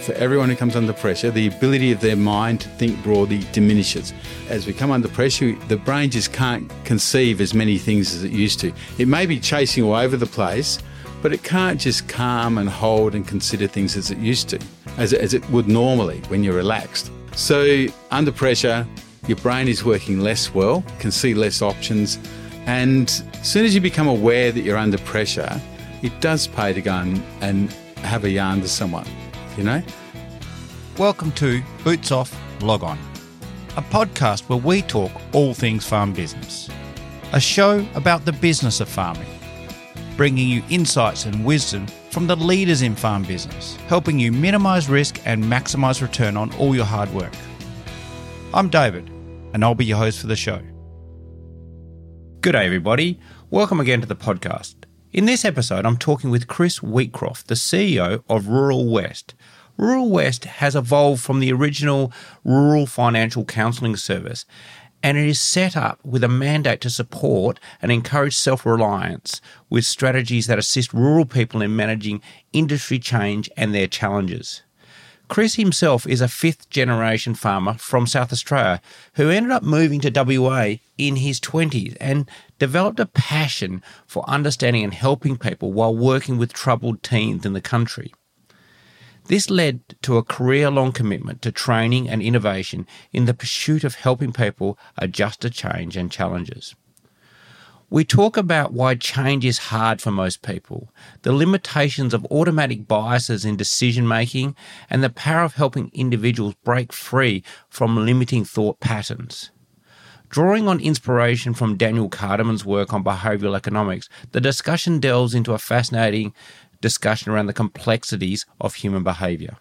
for everyone who comes under pressure, the ability of their mind to think broadly diminishes. As we come under pressure, the brain just can't conceive as many things as it used to. It may be chasing all over the place, but it can't just calm and hold and consider things as it used to, as, as it would normally when you're relaxed. So, under pressure, your brain is working less well, can see less options, and as soon as you become aware that you're under pressure, it does pay to go and, and have a yarn to someone, you know? Welcome to Boots Off Log On, a podcast where we talk all things farm business. A show about the business of farming, bringing you insights and wisdom from the leaders in farm business, helping you minimise risk and maximise return on all your hard work. I'm David, and I'll be your host for the show. Good day, everybody. Welcome again to the podcast. In this episode, I'm talking with Chris Wheatcroft, the CEO of Rural West. Rural West has evolved from the original Rural Financial Counselling Service, and it is set up with a mandate to support and encourage self reliance with strategies that assist rural people in managing industry change and their challenges. Chris himself is a fifth generation farmer from South Australia who ended up moving to WA in his 20s and developed a passion for understanding and helping people while working with troubled teens in the country. This led to a career long commitment to training and innovation in the pursuit of helping people adjust to change and challenges. We talk about why change is hard for most people, the limitations of automatic biases in decision making, and the power of helping individuals break free from limiting thought patterns. Drawing on inspiration from Daniel Kahneman's work on behavioral economics, the discussion delves into a fascinating discussion around the complexities of human behavior.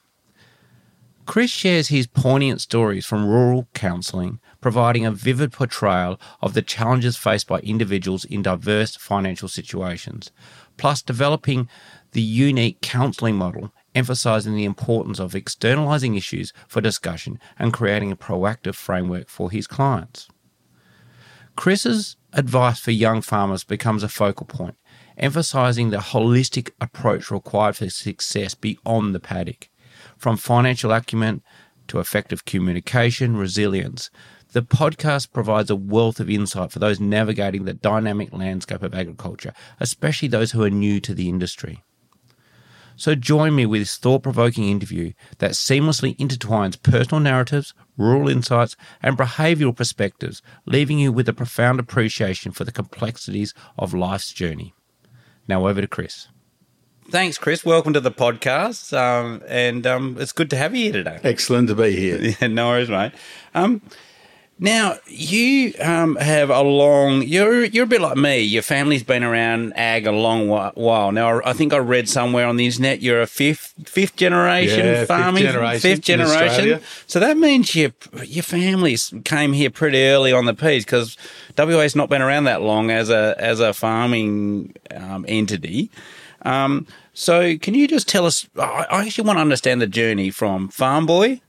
Chris shares his poignant stories from rural counselling, providing a vivid portrayal of the challenges faced by individuals in diverse financial situations, plus developing the unique counselling model, emphasising the importance of externalising issues for discussion and creating a proactive framework for his clients. Chris's advice for young farmers becomes a focal point, emphasising the holistic approach required for success beyond the paddock from financial acumen to effective communication, resilience. The podcast provides a wealth of insight for those navigating the dynamic landscape of agriculture, especially those who are new to the industry. So join me with this thought provoking interview that seamlessly intertwines personal narratives, rural insights, and behavioural perspectives, leaving you with a profound appreciation for the complexities of life's journey. Now over to Chris. Thanks, Chris. Welcome to the podcast, um, and um, it's good to have you here today. Excellent to be here. Yeah, no worries, mate. Um, now you um, have a long. You're you're a bit like me. Your family's been around ag a long while. Now I think I read somewhere on the internet you're a fifth fifth generation yeah, farming, fifth generation. Fifth generation. So that means your your families came here pretty early on the piece because WA's not been around that long as a as a farming um, entity. Um, so, can you just tell us? I actually want to understand the journey from farm boy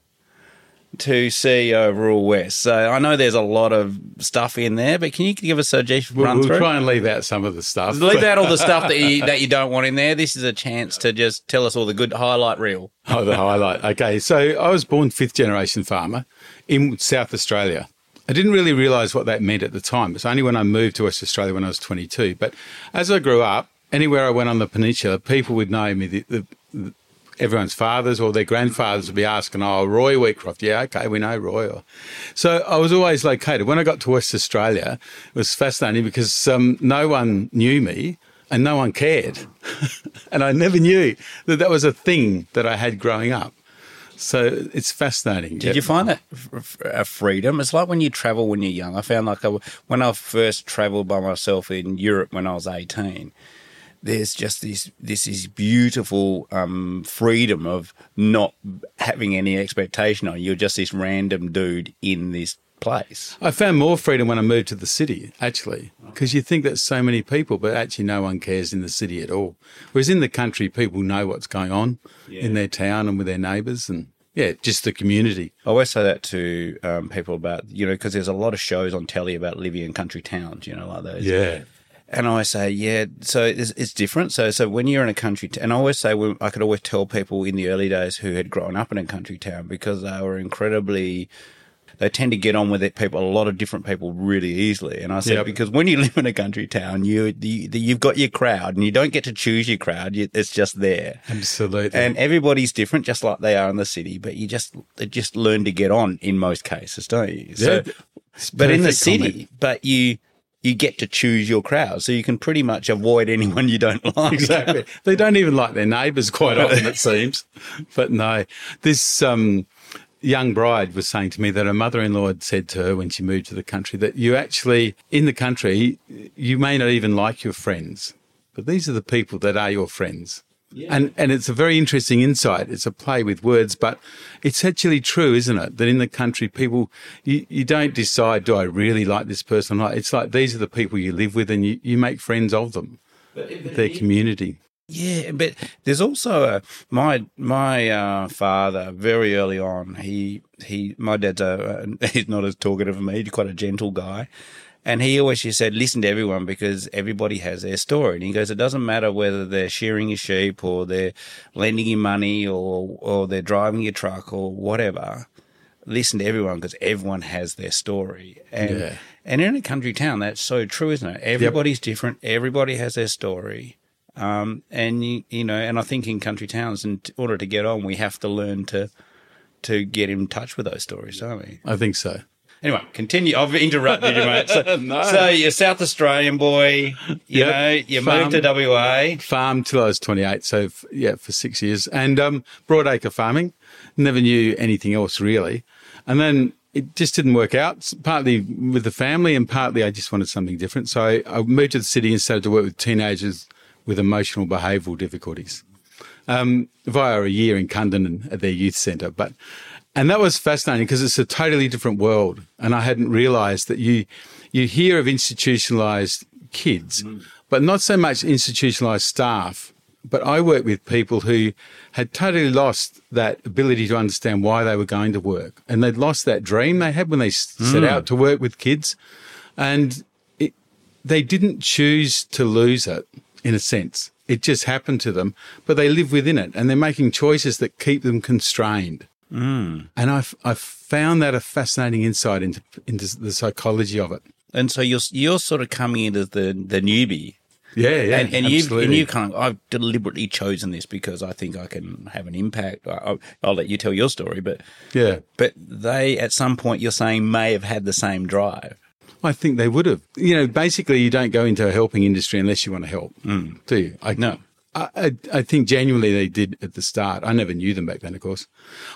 to CEO Rural West. So, I know there's a lot of stuff in there, but can you give us a brief we'll, run we'll through? try and leave out some of the stuff. Leave out all the stuff that you that you don't want in there. This is a chance to just tell us all the good highlight reel. Oh, the highlight. Okay, so I was born fifth generation farmer in South Australia. I didn't really realise what that meant at the time. It's only when I moved to West Australia when I was 22. But as I grew up, anywhere I went on the peninsula, people would know me. The, the, everyone's fathers or their grandfathers would be asking, "Oh, Roy Wheatcroft, yeah, okay, we know Roy." So I was always located. When I got to West Australia, it was fascinating because um, no one knew me and no one cared, and I never knew that that was a thing that I had growing up. So it's fascinating. Did you find that a freedom? It's like when you travel when you're young. I found like I, when I first travelled by myself in Europe when I was 18 there's just this this is beautiful um, freedom of not having any expectation on you. You're just this random dude in this place. I found more freedom when I moved to the city, actually, because you think there's so many people, but actually no one cares in the city at all. Whereas in the country, people know what's going on yeah. in their town and with their neighbours and. Yeah, just the community. I always say that to um, people about, you know, because there's a lot of shows on telly about living in country towns, you know, like those. Yeah And I say, yeah, so it's, it's, different. So, so when you're in a country, t- and I always say, I could always tell people in the early days who had grown up in a country town because they were incredibly they tend to get on with it, people, a lot of different people really easily. And I said, yep. because when you live in a country town, you, you, you've got your crowd and you don't get to choose your crowd. You, it's just there. Absolutely. And everybody's different, just like they are in the city, but you just, just learn to get on in most cases, don't you? So, yeah, but in the city, comment. but you, you get to choose your crowd. So you can pretty much avoid anyone you don't like. Exactly. they don't even like their neighbours quite often, it seems. But no, this, um, young bride was saying to me that her mother-in-law had said to her when she moved to the country that you actually in the country you may not even like your friends but these are the people that are your friends yeah. and and it's a very interesting insight it's a play with words but it's actually true isn't it that in the country people you, you don't decide do i really like this person it's like these are the people you live with and you, you make friends of them their community yeah, but there's also a my my uh, father very early on. He he my dad's a he's not as talkative as me. He's quite a gentle guy, and he always just said, "Listen to everyone because everybody has their story." And he goes, "It doesn't matter whether they're shearing your sheep or they're lending you money or or they're driving your truck or whatever. Listen to everyone because everyone has their story." And yeah. and in a country town, that's so true, isn't it? Everybody's yep. different. Everybody has their story um, and you, you know, and I think in country towns, in order to get on, we have to learn to to get in touch with those stories, don't we? I think so. Anyway, continue. I've interrupted you, mate. So, no. so you're South Australian boy. You yep. know, you farm, moved to WA. Farmed till I was 28. So yeah, for six years, and um, broadacre farming. Never knew anything else really, and then it just didn't work out. Partly with the family, and partly I just wanted something different. So I, I moved to the city and started to work with teenagers with emotional behavioural difficulties um, via a year in Cunderdin at their youth centre. But and that was fascinating because it's a totally different world, and I hadn't realised that you you hear of institutionalised kids, mm. but not so much institutionalised staff. But I work with people who had totally lost that ability to understand why they were going to work, and they'd lost that dream they had when they mm. set out to work with kids, and it, they didn't choose to lose it in a sense. It just happened to them, but they live within it and they're making choices that keep them constrained. Mm. And I've, I've found that a fascinating insight into, into the psychology of it. And so you're, you're sort of coming in as the, the newbie. Yeah, yeah, and, and you've and you kind of I've deliberately chosen this because I think I can have an impact. I'll, I'll, let you tell your story, but yeah, but they at some point you're saying may have had the same drive. I think they would have. You know, basically, you don't go into a helping industry unless you want to help, mm. do you? I, no. I, I, think genuinely they did at the start. I never knew them back then, of course,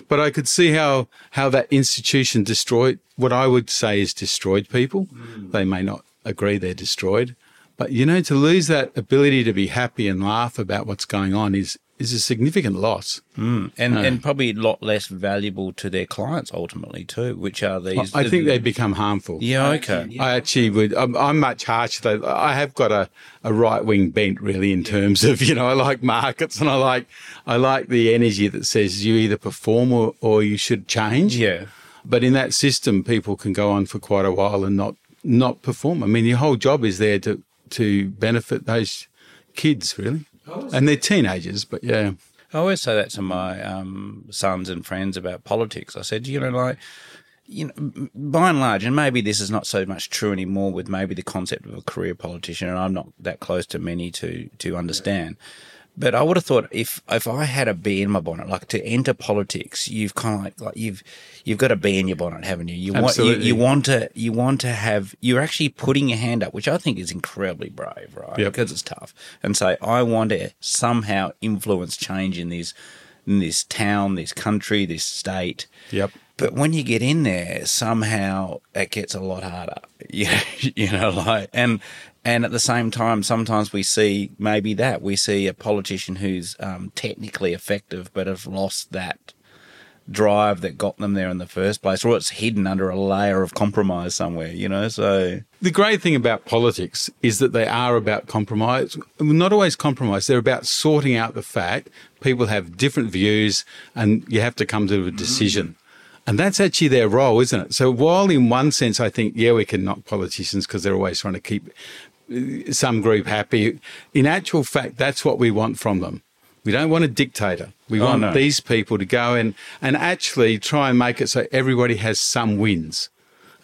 but I could see how how that institution destroyed what I would say is destroyed people. Mm. They may not agree they're destroyed, but you know, to lose that ability to be happy and laugh about what's going on is is a significant loss. Mm. And, uh, and probably a lot less valuable to their clients ultimately too, which are these. I think they become harmful. Yeah, okay. I actually would, I'm, I'm much harsher. Though. I have got a, a right wing bent really in terms of, you know, I like markets and I like, I like the energy that says you either perform or, or you should change. Yeah. But in that system, people can go on for quite a while and not, not perform. I mean, your whole job is there to, to benefit those kids really and they're teenagers, but yeah. I always say that to my um, sons and friends about politics. I said, you know, like, you know, by and large, and maybe this is not so much true anymore with maybe the concept of a career politician, and I'm not that close to many to to understand. Yeah but I would have thought if if I had a bee in my bonnet, like to enter politics, you've kind of like, like you've you've got a bee in your bonnet, haven't you? You want you, you, want to you want to have you're actually putting your hand up, which I think is incredibly brave, right? Yep. Because it's tough, and say I want to somehow influence change in this in this town, this country, this state. Yep. But when you get in there, somehow it gets a lot harder. You know, you know, like and and at the same time, sometimes we see maybe that we see a politician who's um, technically effective, but have lost that drive that got them there in the first place, or it's hidden under a layer of compromise somewhere, you know? So. The great thing about politics is that they are about compromise. Not always compromise, they're about sorting out the fact people have different views and you have to come to a decision. And that's actually their role, isn't it? So while in one sense, I think, yeah, we can knock politicians because they're always trying to keep some group happy. In actual fact, that's what we want from them. We don't want a dictator. We Oh, want no. these people to go and, and actually try and make it so everybody has some wins.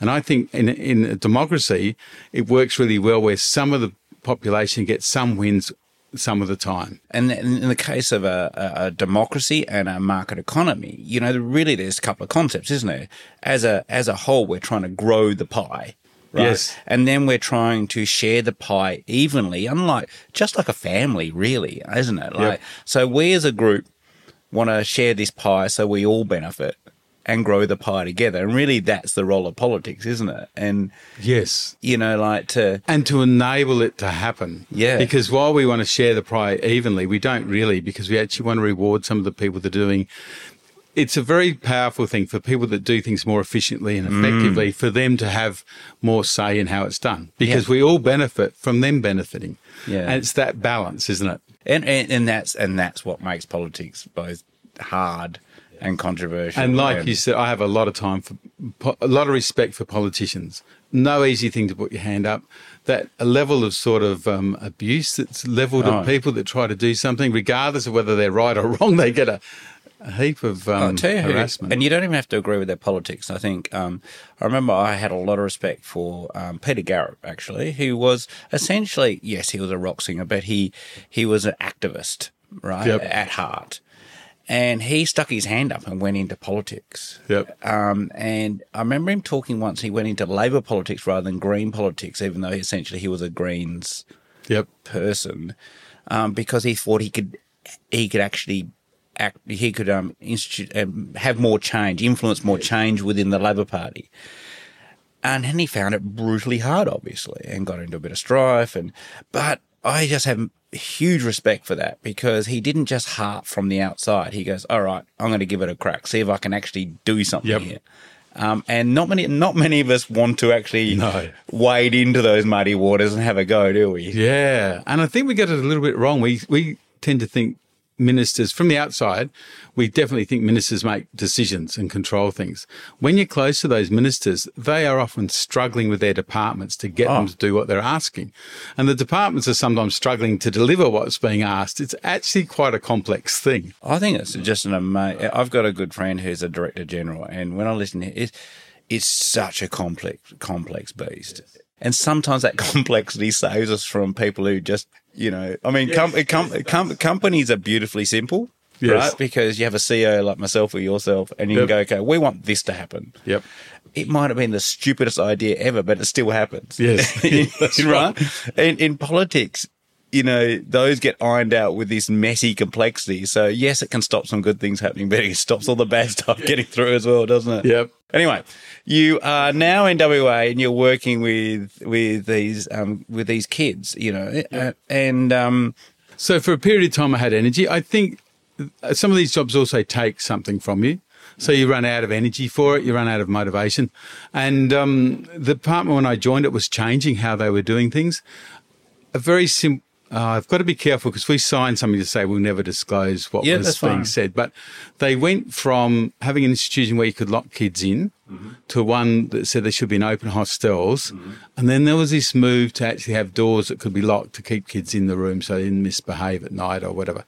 And I think in, in a democracy, it works really well where some of the population gets some wins some of the time. And in the case of a, a, a democracy and a market economy, you know, really there's a couple of concepts, isn't there? As a as a whole, we're trying to grow the pie. Right? Yes. And then we're trying to share the pie evenly, unlike just like a family, really, isn't it? Like so we as a group want to share this pie so we all benefit and grow the pie together. And really that's the role of politics, isn't it? And Yes. you know, like to and to enable it to happen. Yeah. Because while we want to share the pie evenly, we don't really because we actually want to reward some of the people that are doing. It's a very powerful thing for people that do things more efficiently and Mm. effectively for them to have more say in how it's done because we all benefit from them benefiting. Yeah. And it's that balance, isn't it? and, and and that's and that's what makes politics both hard and controversial. And like you said, I have a lot of time for a lot of respect for politicians. No easy thing to put your hand up. That a level of sort of um, abuse that's leveled Oh. at people that try to do something, regardless of whether they're right or wrong, they get a, a heap of um, you who- harassment. and you don't even have to agree with their politics. I think um, I remember I had a lot of respect for um, Peter Garrett, actually, who was essentially yes, he was a rock singer, but he he was an activist, right, Yep. at heart. And he stuck his hand up and went into politics. Yep. Um, and I remember him talking once. He went into Labor politics rather than Green politics, even though essentially he was a Greens yep. person um, because he thought he could he could actually act he could um, institute um, have more change influence more change within the Labor Party and then he found it brutally hard obviously and got into a bit of strife and but I just have huge respect for that because he didn't just heart from the outside he goes all right I'm going to give it a crack see if I can actually do something Yep. here um, and not many, not many of us want to actually No. wade into those muddy waters and have a go, do we? Yeah, and I think we get it a little bit wrong. We we tend to think ministers from the outside, we definitely think ministers make decisions and control things. When you're close to those ministers, they are often struggling with their departments to get them oh. to do what they're asking. And the departments are sometimes struggling to deliver what's being asked. It's actually quite a complex thing. I think it's just an amazing. I've got a good friend who's a director general, and when I listen to it, it's, it's such a complex, complex beast. And sometimes that complexity saves us from people who just, you know, I mean, com- com- com- companies are beautifully simple, Yes. right? Because you have a CEO like myself or yourself, and you Yep. can go, okay, we want this to happen. Yep. It might have been the stupidest idea ever, but it still happens. Yes. That's right. In, in politics, you know, those get ironed out with this messy complexity. So yes, it can stop some good things happening, but it stops all the bad stuff getting through as well, doesn't it? Yep. Anyway, you are now in WA and you're working with with these um, with these kids, you know, uh, and um, So for a period of time, I had energy. I think uh, some of these jobs also take something from you. So you run out of energy for it, you run out of motivation. And um, the department, when I joined it, was changing how they were doing things. A very simple. Uh, I've got to be careful because we signed something to say we'll never disclose what Yeah, was being fine. said. But they went from having an institution where you could lock kids in to one that said there should be an open hostels. And then there was this move to actually have doors that could be locked to keep kids in the room so they didn't misbehave at night or whatever.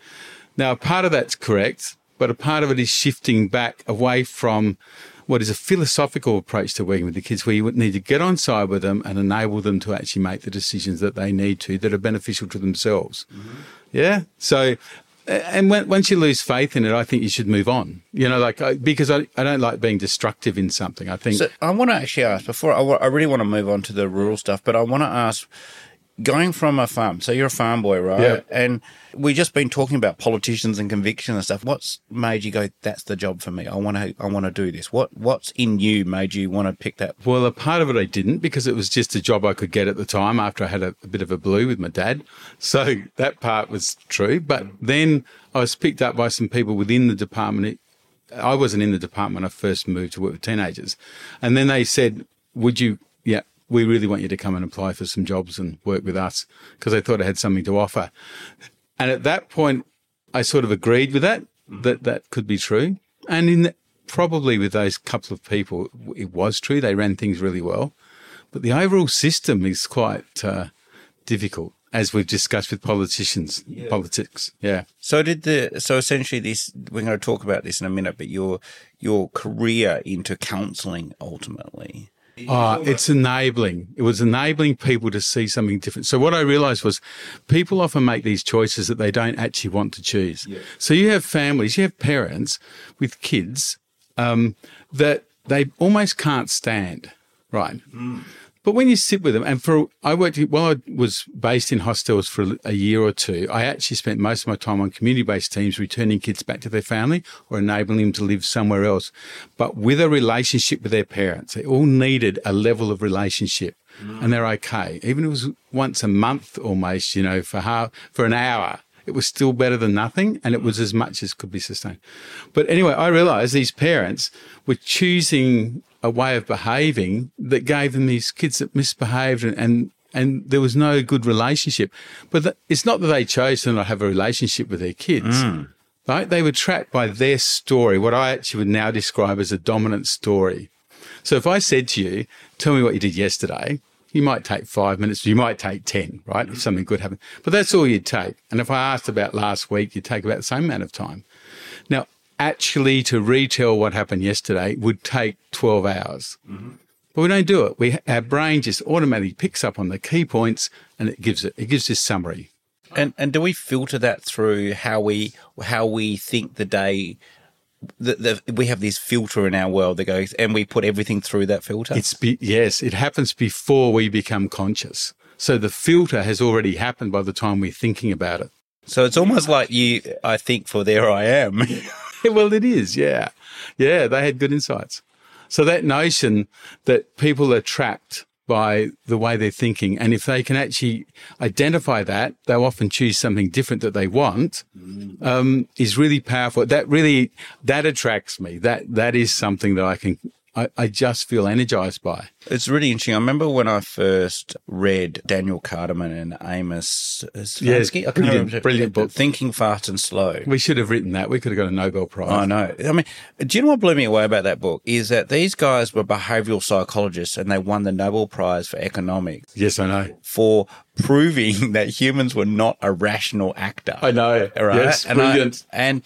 Now, part of that's correct, but a part of it is shifting back away from what is a philosophical approach to working with the kids where you need to get on side with them and enable them to actually make the decisions that they need to that are beneficial to themselves. Mm-hmm. Yeah. So, and when, once you lose faith in it, I think you should move on. You know, like I, because I, I don't like being destructive in something. I think So I want to actually ask before I, I really want to move on to the rural stuff, but I want to ask going from a farm. So you're a farm boy, right? Yeah. And we've just been talking about politicians and conviction and stuff. What's made you go? That's the job for me. I want to. I want to do this. What What's in you made you want to pick that? Well, a part of it I didn't because it was just a job I could get at the time after I had a, a bit of a blue with my dad. So that part was true. But then I was picked up by some people within the department. I wasn't in the department I first moved to work with teenagers. And then they said, Would you, yeah, we really want you to come and apply for some jobs and work with us because they thought I had something to offer. And at that point, I sort of agreed with that, that that could be true. And in the, probably with those couple of people, it was true. They ran things really well. But the overall system is quite uh, difficult, as we've discussed with politicians, politics. Yeah. So did the so essentially this we're going to talk about this in a minute, but your your career into counselling ultimately. Oh, it's enabling. It was enabling people to see something different. So what I realized was people often make these choices that they don't actually want to choose. So you have families, you have parents with kids um, that they almost can't stand, right? But when you sit with them, and for I worked while I was based in hostels for a year or two, I actually spent most of my time on community-based teams, returning kids back to their family or enabling them to live somewhere else, but with a relationship with their parents. They all needed a level of relationship, and they're okay, even if it was once a month almost, you know, for half for an hour. It was still better than nothing, and it was as much as could be sustained. But anyway, I realised these parents were choosing a way of behaving that gave them these kids that misbehaved and, and and there was no good relationship. But th- it's not that they chose to not have a relationship with their kids. Hmm. Right? They were trapped by their story, what I actually would now describe as a dominant story. So if I said to you, tell me what you did yesterday, you might take five minutes, you might take 10, right? If something good happened. But that's all you'd take. And if I asked about last week, you'd take about the same amount of time. Now, actually to retell what happened yesterday would take 12 hours. Mm-hmm. But we don't do it. We, our brain just automatically picks up on the key points and it gives it, it gives this summary. And and do we filter that through how we how we think the day? The, the, we have this filter in our world that goes, and we put everything through that filter. It's be, yes, it happens before we become conscious. So the filter has already happened by the time we're thinking about it. so it's almost like you. I think for there I am. well, it is. Yeah. Yeah. They had good insights. So that notion that people are trapped by the way they're thinking. And if they can actually identify that, they'll often choose something different that they want, um, is really powerful. That really, that attracts me. That, that is something that I can, I, I just feel energized by. It's really interesting. I remember when I first read Daniel Kahneman and Amos Tversky. Yes, brilliant, remember. brilliant book. Thinking Fast and Slow. We should have written that. We could have got a Nobel Prize. I know. I mean, do you know what blew me away about that book? Is that these guys were behavioral psychologists and they won the Nobel Prize for economics Yes, I know. for proving that humans were not a rational actor. I know. Right? Yes, and I- brilliant. and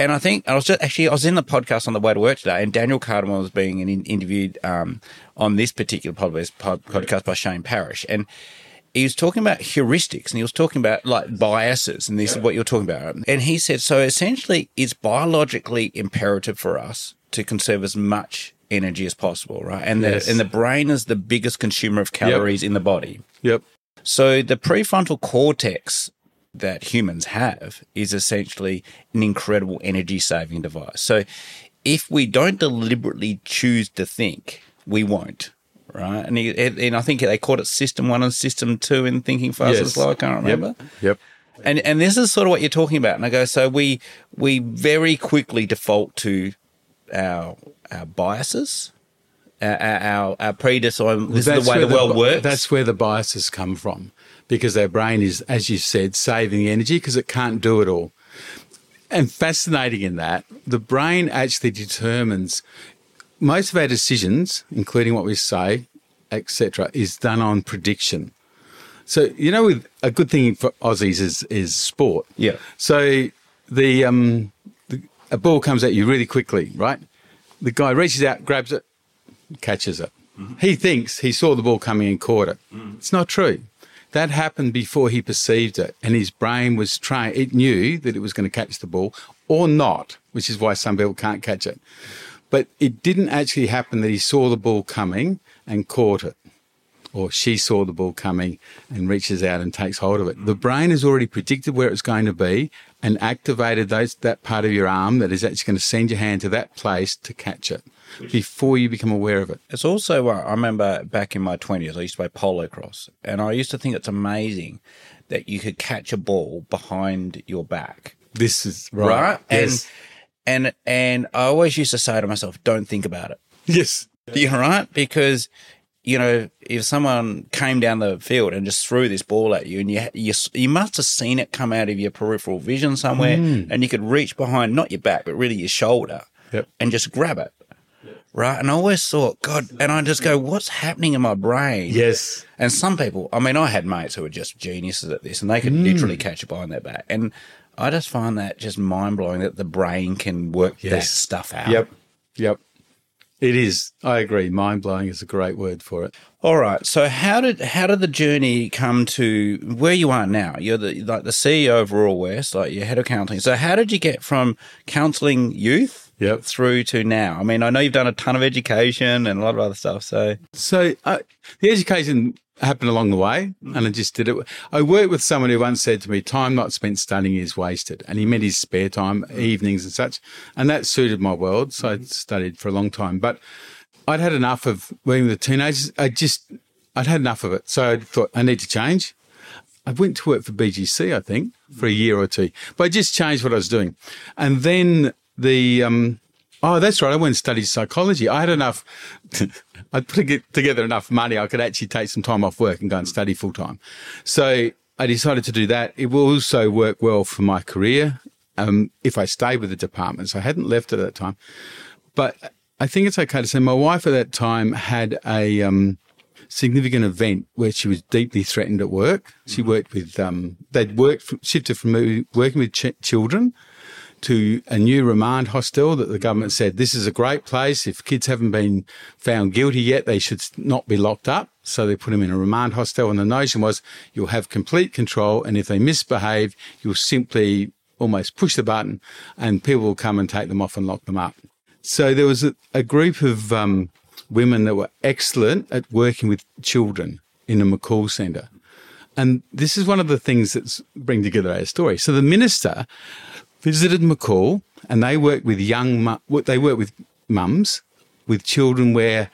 and I think I was just actually I was in the podcast on the way to work today, and Daniel Kahneman was being in, interviewed um, on this particular podcast, pod- podcast by Shane Parrish, and he was talking about heuristics, and he was talking about like biases, and this is what you're talking about. And he said, so essentially, it's biologically imperative for us to conserve as much energy as possible, right? And Yes. the and the brain is the biggest consumer of calories in the body. Yep. So the prefrontal cortex that humans have is essentially an incredible energy saving device. So if we don't deliberately choose to think, we won't. Right. And, he, and I think they called it system one and system two in thinking fast and slow. I can't remember. Yep. Yep. And and this is sort of what you're talking about. And I go, so we we very quickly default to our our biases, our our, our predisposition. This is the way the world bi- works. That's where the biases come from because our brain is, as you said, saving energy because it can't do it all. And fascinating in that, the brain actually determines most of our decisions, including what we say, etc., is done on prediction. So you know, with a good thing for Aussies is is sport. Yeah. So the um, the, a ball comes at you really quickly, right? The guy reaches out, grabs it, catches it. He thinks he saw the ball coming and caught it. It's not true. That happened before he perceived it, and his brain was trained. It knew that it was going to catch the ball or not, which is why some people can't catch it. But it didn't actually happen that he saw the ball coming and caught it, or she saw the ball coming and reaches out and takes hold of it. The brain has already predicted where it's going to be and activated those that part of your arm that is actually going to send your hand to that place to catch it before you become aware of it. It's also, uh, I remember back in my 20s, I used to play polo cross, and I used to think it's amazing that you could catch a ball behind your back. This is Right. right. Yes. And, and, and I always used to say to myself, don't think about it. yes. You're right. Because, you know, if someone came down the field and just threw this ball at you and you, you, you must have seen it come out of your peripheral vision somewhere and you could reach behind, not your back, but really your shoulder Yep. and just grab it. Right? And I always thought, God, and I just go, what's happening in my brain? Yes. And some people, I mean, I had mates who were just geniuses at this and they could Mm. literally catch it behind their back. And I just find that just mind blowing that the brain can work that stuff out. Yep. Yep. It is. I agree. Mind blowing is a great word for it. All right. So how did how did the journey come to where you are now? You're the like the CEO of Rural West, like you're head of counselling. So how did you get from counselling youth Yep. through to now? I mean, I know you've done a ton of education and a lot of other stuff. So So uh, the education happened along the way, and I just did it. I worked with someone who once said to me, "Time not spent studying is wasted," and he meant his spare time, evenings and such, and that suited my world. So I studied for a long time, but I'd had enough of working with teenagers. I just I'd had enough of it, so I thought I need to change. I went to work for BGC, I think, for a year or two, but I just changed what I was doing, and then the um, Oh, that's right. I went and studied psychology. I had enough. I'd put together enough money. I could actually take some time off work and go and study full time. So I decided to do that. It will also work well for my career um, if I stay with the department. So I hadn't left it at that time. But I think it's okay to say my wife at that time had a um, significant event where she was deeply threatened at work. She worked with, um, they'd worked, shifted from working with ch- children to a new remand hostel that the government said this is a great place. If kids haven't been found guilty yet, they should not be locked up. So they put them in a remand hostel. And the notion was you'll have complete control. And if they misbehave, you'll simply almost push the button and people will come and take them off and lock them up. So there was a, a group of um, women that were excellent at working with children in a McCall Centre. And this is one of the things that's bring together our story. So the minister visited McCall and they work with young, mu- they work with mums with children where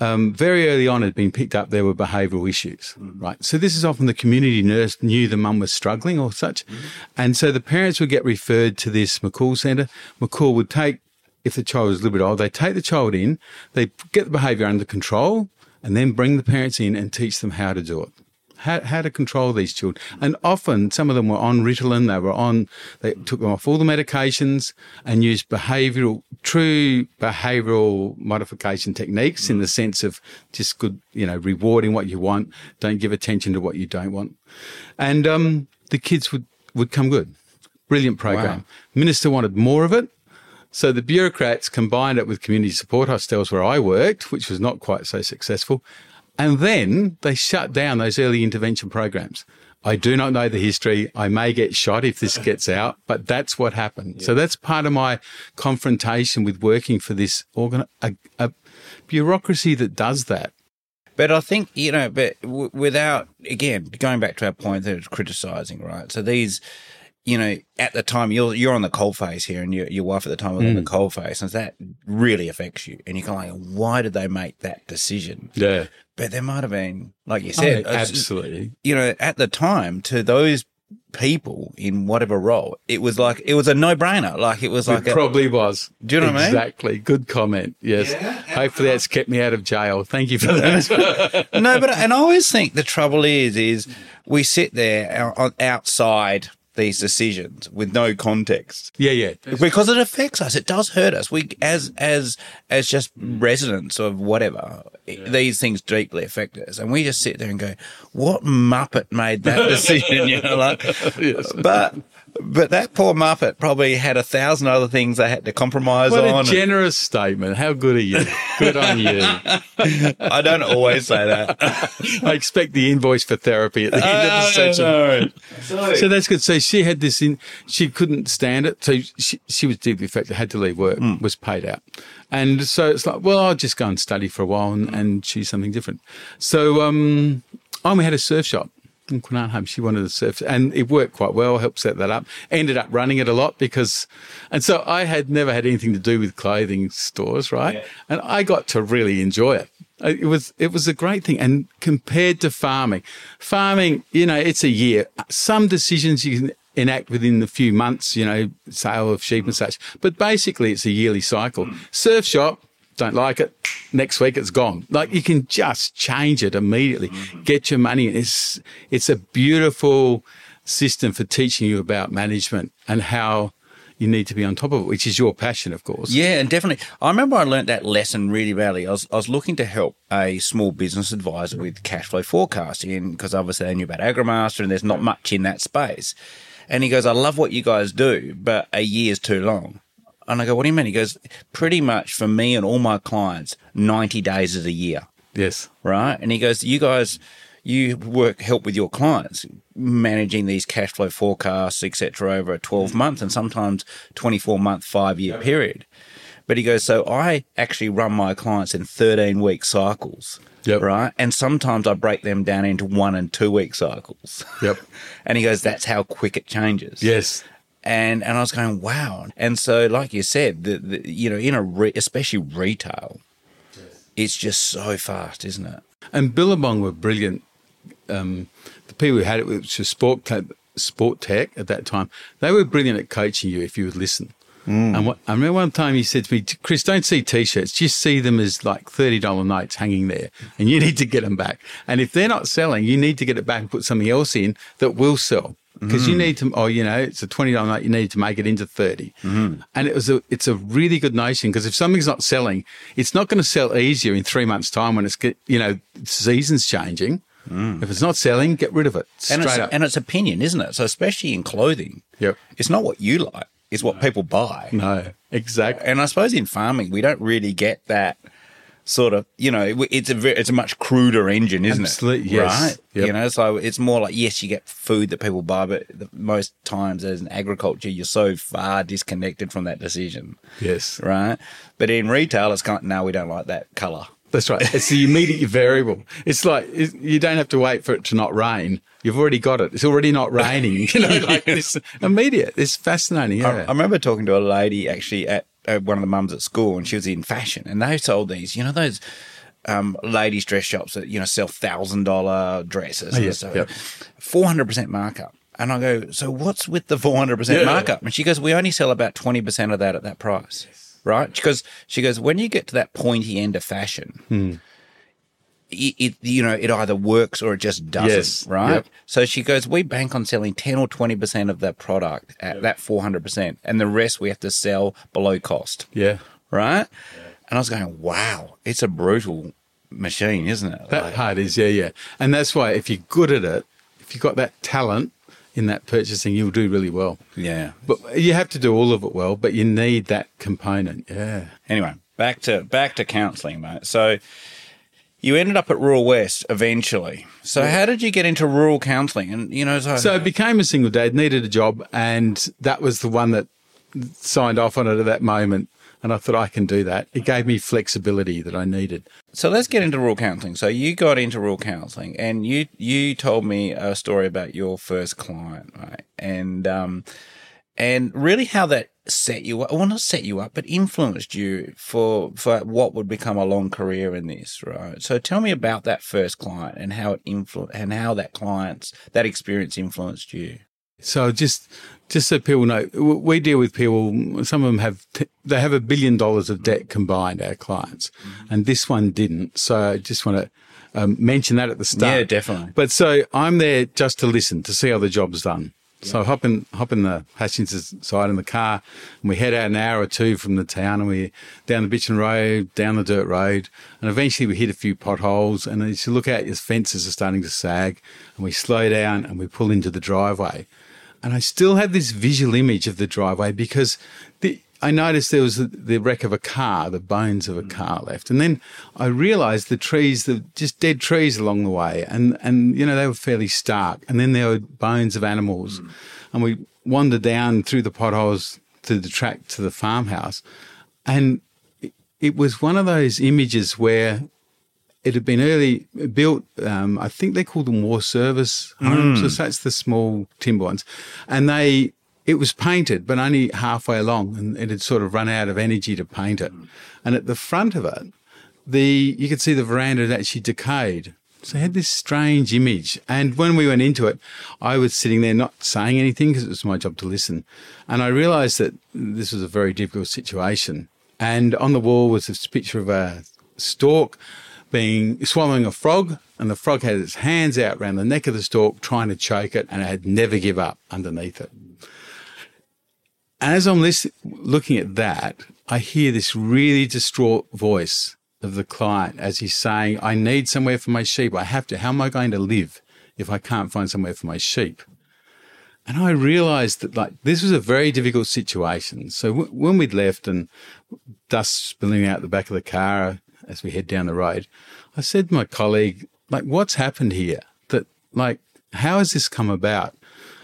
um, very early on had been picked up there were behavioural issues, right? So this is often the community nurse knew the mum was struggling or such. And so the parents would get referred to this McCall centre. McCall would take, if the child was a little bit old, they take the child in, they get the behaviour under control and then bring the parents in and teach them how to do it how, how to control these children. And often some of them were on Ritalin, they were on, they took them off all the medications and used behavioral, true behavioral modification techniques in the sense of just good, you know, rewarding what you want, don't give attention to what you don't want. And, um, the kids would, would come good. Brilliant program. Wow. Minister wanted more of it. So the bureaucrats combined it with community support hostels where I worked, which was not quite so successful. And then they shut down those early intervention programs. I do not know the history. I may get shot if this gets out, but that's what happened. So that's part of my confrontation with working for this organ, a, a bureaucracy that does that. But I think, you know, but w- without, again, going back to our point that it's criticizing, right? So these, you know, at the time you're, you're on the coal face here and your, your wife at the time was on the mm. coal face and that really affects you. And you're going, like, why did they make that decision? Yeah. But there might have been, like you oh, said, Oh, absolutely. you know, at the time to those people in whatever role, it was like, it was a no brainer. Like it was like, it a, probably was. Do you know what I mean? Exactly. Good comment. Yes. Hopefully that's kept me out of jail. Thank you for that. no, but and I always think the trouble is, is we sit there out- outside these decisions with no context yeah, yeah. because it affects us. It does hurt us. We, as as as just residents of whatever, these things deeply affect us, and we just sit there and go, "What muppet made that decision?" you know, like, Yes. but. But that poor Muppet probably had a thousand other things they had to compromise What on. a generous statement. How good are you? Good on you. I don't always say that. I expect the invoice for therapy at the end of the session. So that's good. So she had this in, she couldn't stand it. So she, she was deeply affected, had to leave work, was paid out. And so it's like, well, I'll just go and study for a while and, and choose something different. So, um, oh, we had a surf shop in Home. She wanted a surf and it worked quite well, helped set that up. Ended up running it a lot because, and so I had never had anything to do with clothing stores, right? And I got to really enjoy it. It was it was a great thing, and compared to farming, farming, you know, it's a year. Some decisions you can enact within a few months, you know, sale of sheep and mm. such. But basically, it's a yearly cycle. Mm. Surf shop, don't like it. Next week, it's gone. Like you can just change it immediately. Mm. Get your money. It's it's a beautiful system for teaching you about management and how you need to be on top of it, which is your passion, of course. Yeah, and definitely. I remember I learned that lesson really badly. I was, I was looking to help a small business advisor with cash flow forecasting because obviously they knew about AgriMaster and there's not much in that space. And he goes, I love what you guys do, but a year's too long. And I go, what do you mean? He goes, pretty much for me and all my clients, 90 days is a year. Yes. Right. And he goes, you guys, you work, help with your clients managing these cash flow forecasts, etc., over a 12 mm. month and sometimes 24 month, five year period. But he goes, so I actually run my clients in 13 week cycles. Yep. Right. And sometimes I break them down into one and two week cycles. Yep. and he goes, that's how quick it changes. Yes. And, and I was going, wow. And so, like you said, the, the you know, in a, re- especially retail, it's just so fast, isn't it? And Billabong were brilliant. Um, the people who had it, which was Sport, Tech- Sport Tech at that time, they were brilliant at coaching you if you would listen. And what, I remember one time he said to me, Chris, don't see t-shirts, just see them as like $30 notes hanging there and you need to get them back. And if they're not selling, you need to get it back and put something else in that will sell. Because you mm. need to, oh, you know, it's a twenty dollar note. You need to make it into 30 mm-hmm. and it was a, it's a really good notion because if something's not selling, it's not going to sell easier in three months' time when it's get, you know seasons changing. Mm. If it's not selling, get rid of it straight And it's, up. and it's opinion, isn't it? So, especially in clothing, Yep. it's not what you like, it's what people buy. no, exactly. And I suppose in farming, we don't really get that sort of, you know, it's a very, it's a much cruder engine, isn't Absolutely, it? yes. Right. Yep. You know, so it's more like yes, you get food that people buy, but the, most times as an agriculture, you're so far disconnected from that decision, Yes, right? But in retail, it's kind of, no, we don't like that color. that's right. It's the immediate variable. It's like you don't have to wait for it to not rain. You've already got it. It's already not raining. You know, like this immediate. It's fascinating. I, Yeah. I remember talking to a lady actually at uh, one of the mums at school, and she was in fashion, and they sold these, you know, those um, ladies' dress shops that you know sell thousand dollar dresses, yeah, so four hundred percent markup. And I go, so what's with the four hundred percent Yeah. markup? And she goes, we only sell about twenty percent of that at that price, right? Because she goes, when you get to that pointy end of fashion. Hmm. It, it you know it either works or it just doesn't Yes, right yep. so she goes, we bank on selling 10 or 20% of that product at that 400%, and the rest we have to sell below cost, yeah. right? And I was going, wow, it's a brutal machine, isn't it? That Like- part is, yeah, yeah. And that's why if you're good at it, if you've got that talent in that purchasing, you'll do really well. yeah. But you have to do all of it well, but you need that component. Yeah. Anyway, back to back to counselling, mate. So you ended up at Rural West eventually. So how did you get into rural counselling? And you know, so, So I became a single dad, needed a job, and that was the one that signed off on it at that moment. And I thought I can do that. It gave me flexibility that I needed. So let's get into rural counselling. So you got into rural counselling, and you you told me a story about your first client, right? And um, and really how that set you up. Well, not set you up, but influenced you for for what would become a long career in this, right? So tell me about that first client and how it influ- and how that client's that experience influenced you. So just just so people know, we deal with people. Some of them have they have a billion dollars of debt combined. Our clients, and this one didn't. So I just want to um, mention that at the start. Yeah, definitely. But so I'm there just to listen to see how the job's done. So I hop in, hop in the Hutchins side in the car, and we head out an hour or two from the town, and we down the Bitchin Road, down the dirt road, and eventually we hit a few potholes. And as you look out, your fences are starting to sag, and we slow down and we pull into the driveway. And I still have this visual image of the driveway because I noticed there was the, wreck of a car, the bones of a hmm. car left. And then I realized the trees, the just dead trees along the way. And, and, you know, they were fairly stark. And then there were bones of animals. Hmm. And we wandered down through the potholes to the track to the farmhouse. And it, was one of those images where it had been early built. Um, I think they called them war service homes, hmm. so that's the small timber ones, and they it was painted, but only halfway along, and it had sort of run out of energy to paint it. Mm. And at the front of it, the you could see the veranda had actually decayed. So it had this strange image. And when we went into it, I was sitting there not saying anything because it was my job to listen. And I realized that this was a very difficult situation. And on the wall was this picture of a stork being swallowing a frog, and the frog had its hands out around the neck of the stork trying to choke it, and it had never give up underneath it. As I'm looking at that, I hear this really distraught voice of the client as he's saying, I need somewhere for my sheep. I have to. How am I going to live if I can't find somewhere for my sheep? And I realized that like this was a very difficult situation. So w- when we'd left and dust spilling out the back of the car as we head down the road, I said to my colleague, like, what's happened here? That like, how has this come about?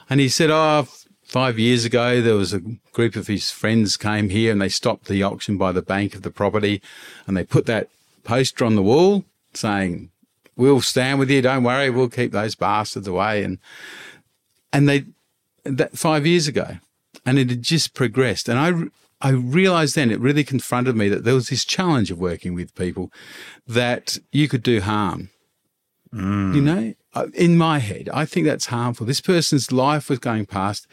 And he said, oh, five years ago, there was a group of his friends came here and they stopped the auction by the bank of the property and they put that poster on the wall saying, we'll stand with you. Don't worry. We'll keep those bastards away. And, and they, that five years ago, and it had just progressed. And I, I realized then it really confronted me that there was this challenge of working with people that you could do harm. Mm. You know, in my head, I think that's harmful. This person's life was going past.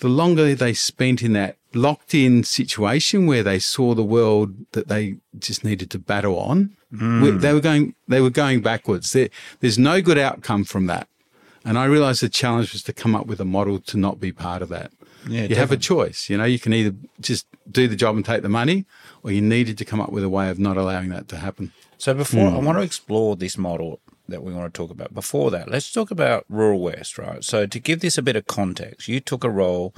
The longer they spent in that locked in situation where they saw the world that they just needed to battle on, mm. they were going, they were going backwards. There, there's no good outcome from that. And I realized the challenge was to come up with a model to not be part of that. Yeah, you definitely. have a choice. You know, you can either just do the job and take the money, or you needed to come up with a way of not allowing that to happen. So before mm. I want to explore this model that we want to talk about. Before that, let's talk about Rural West, right? So to give this a bit of context, you took a role.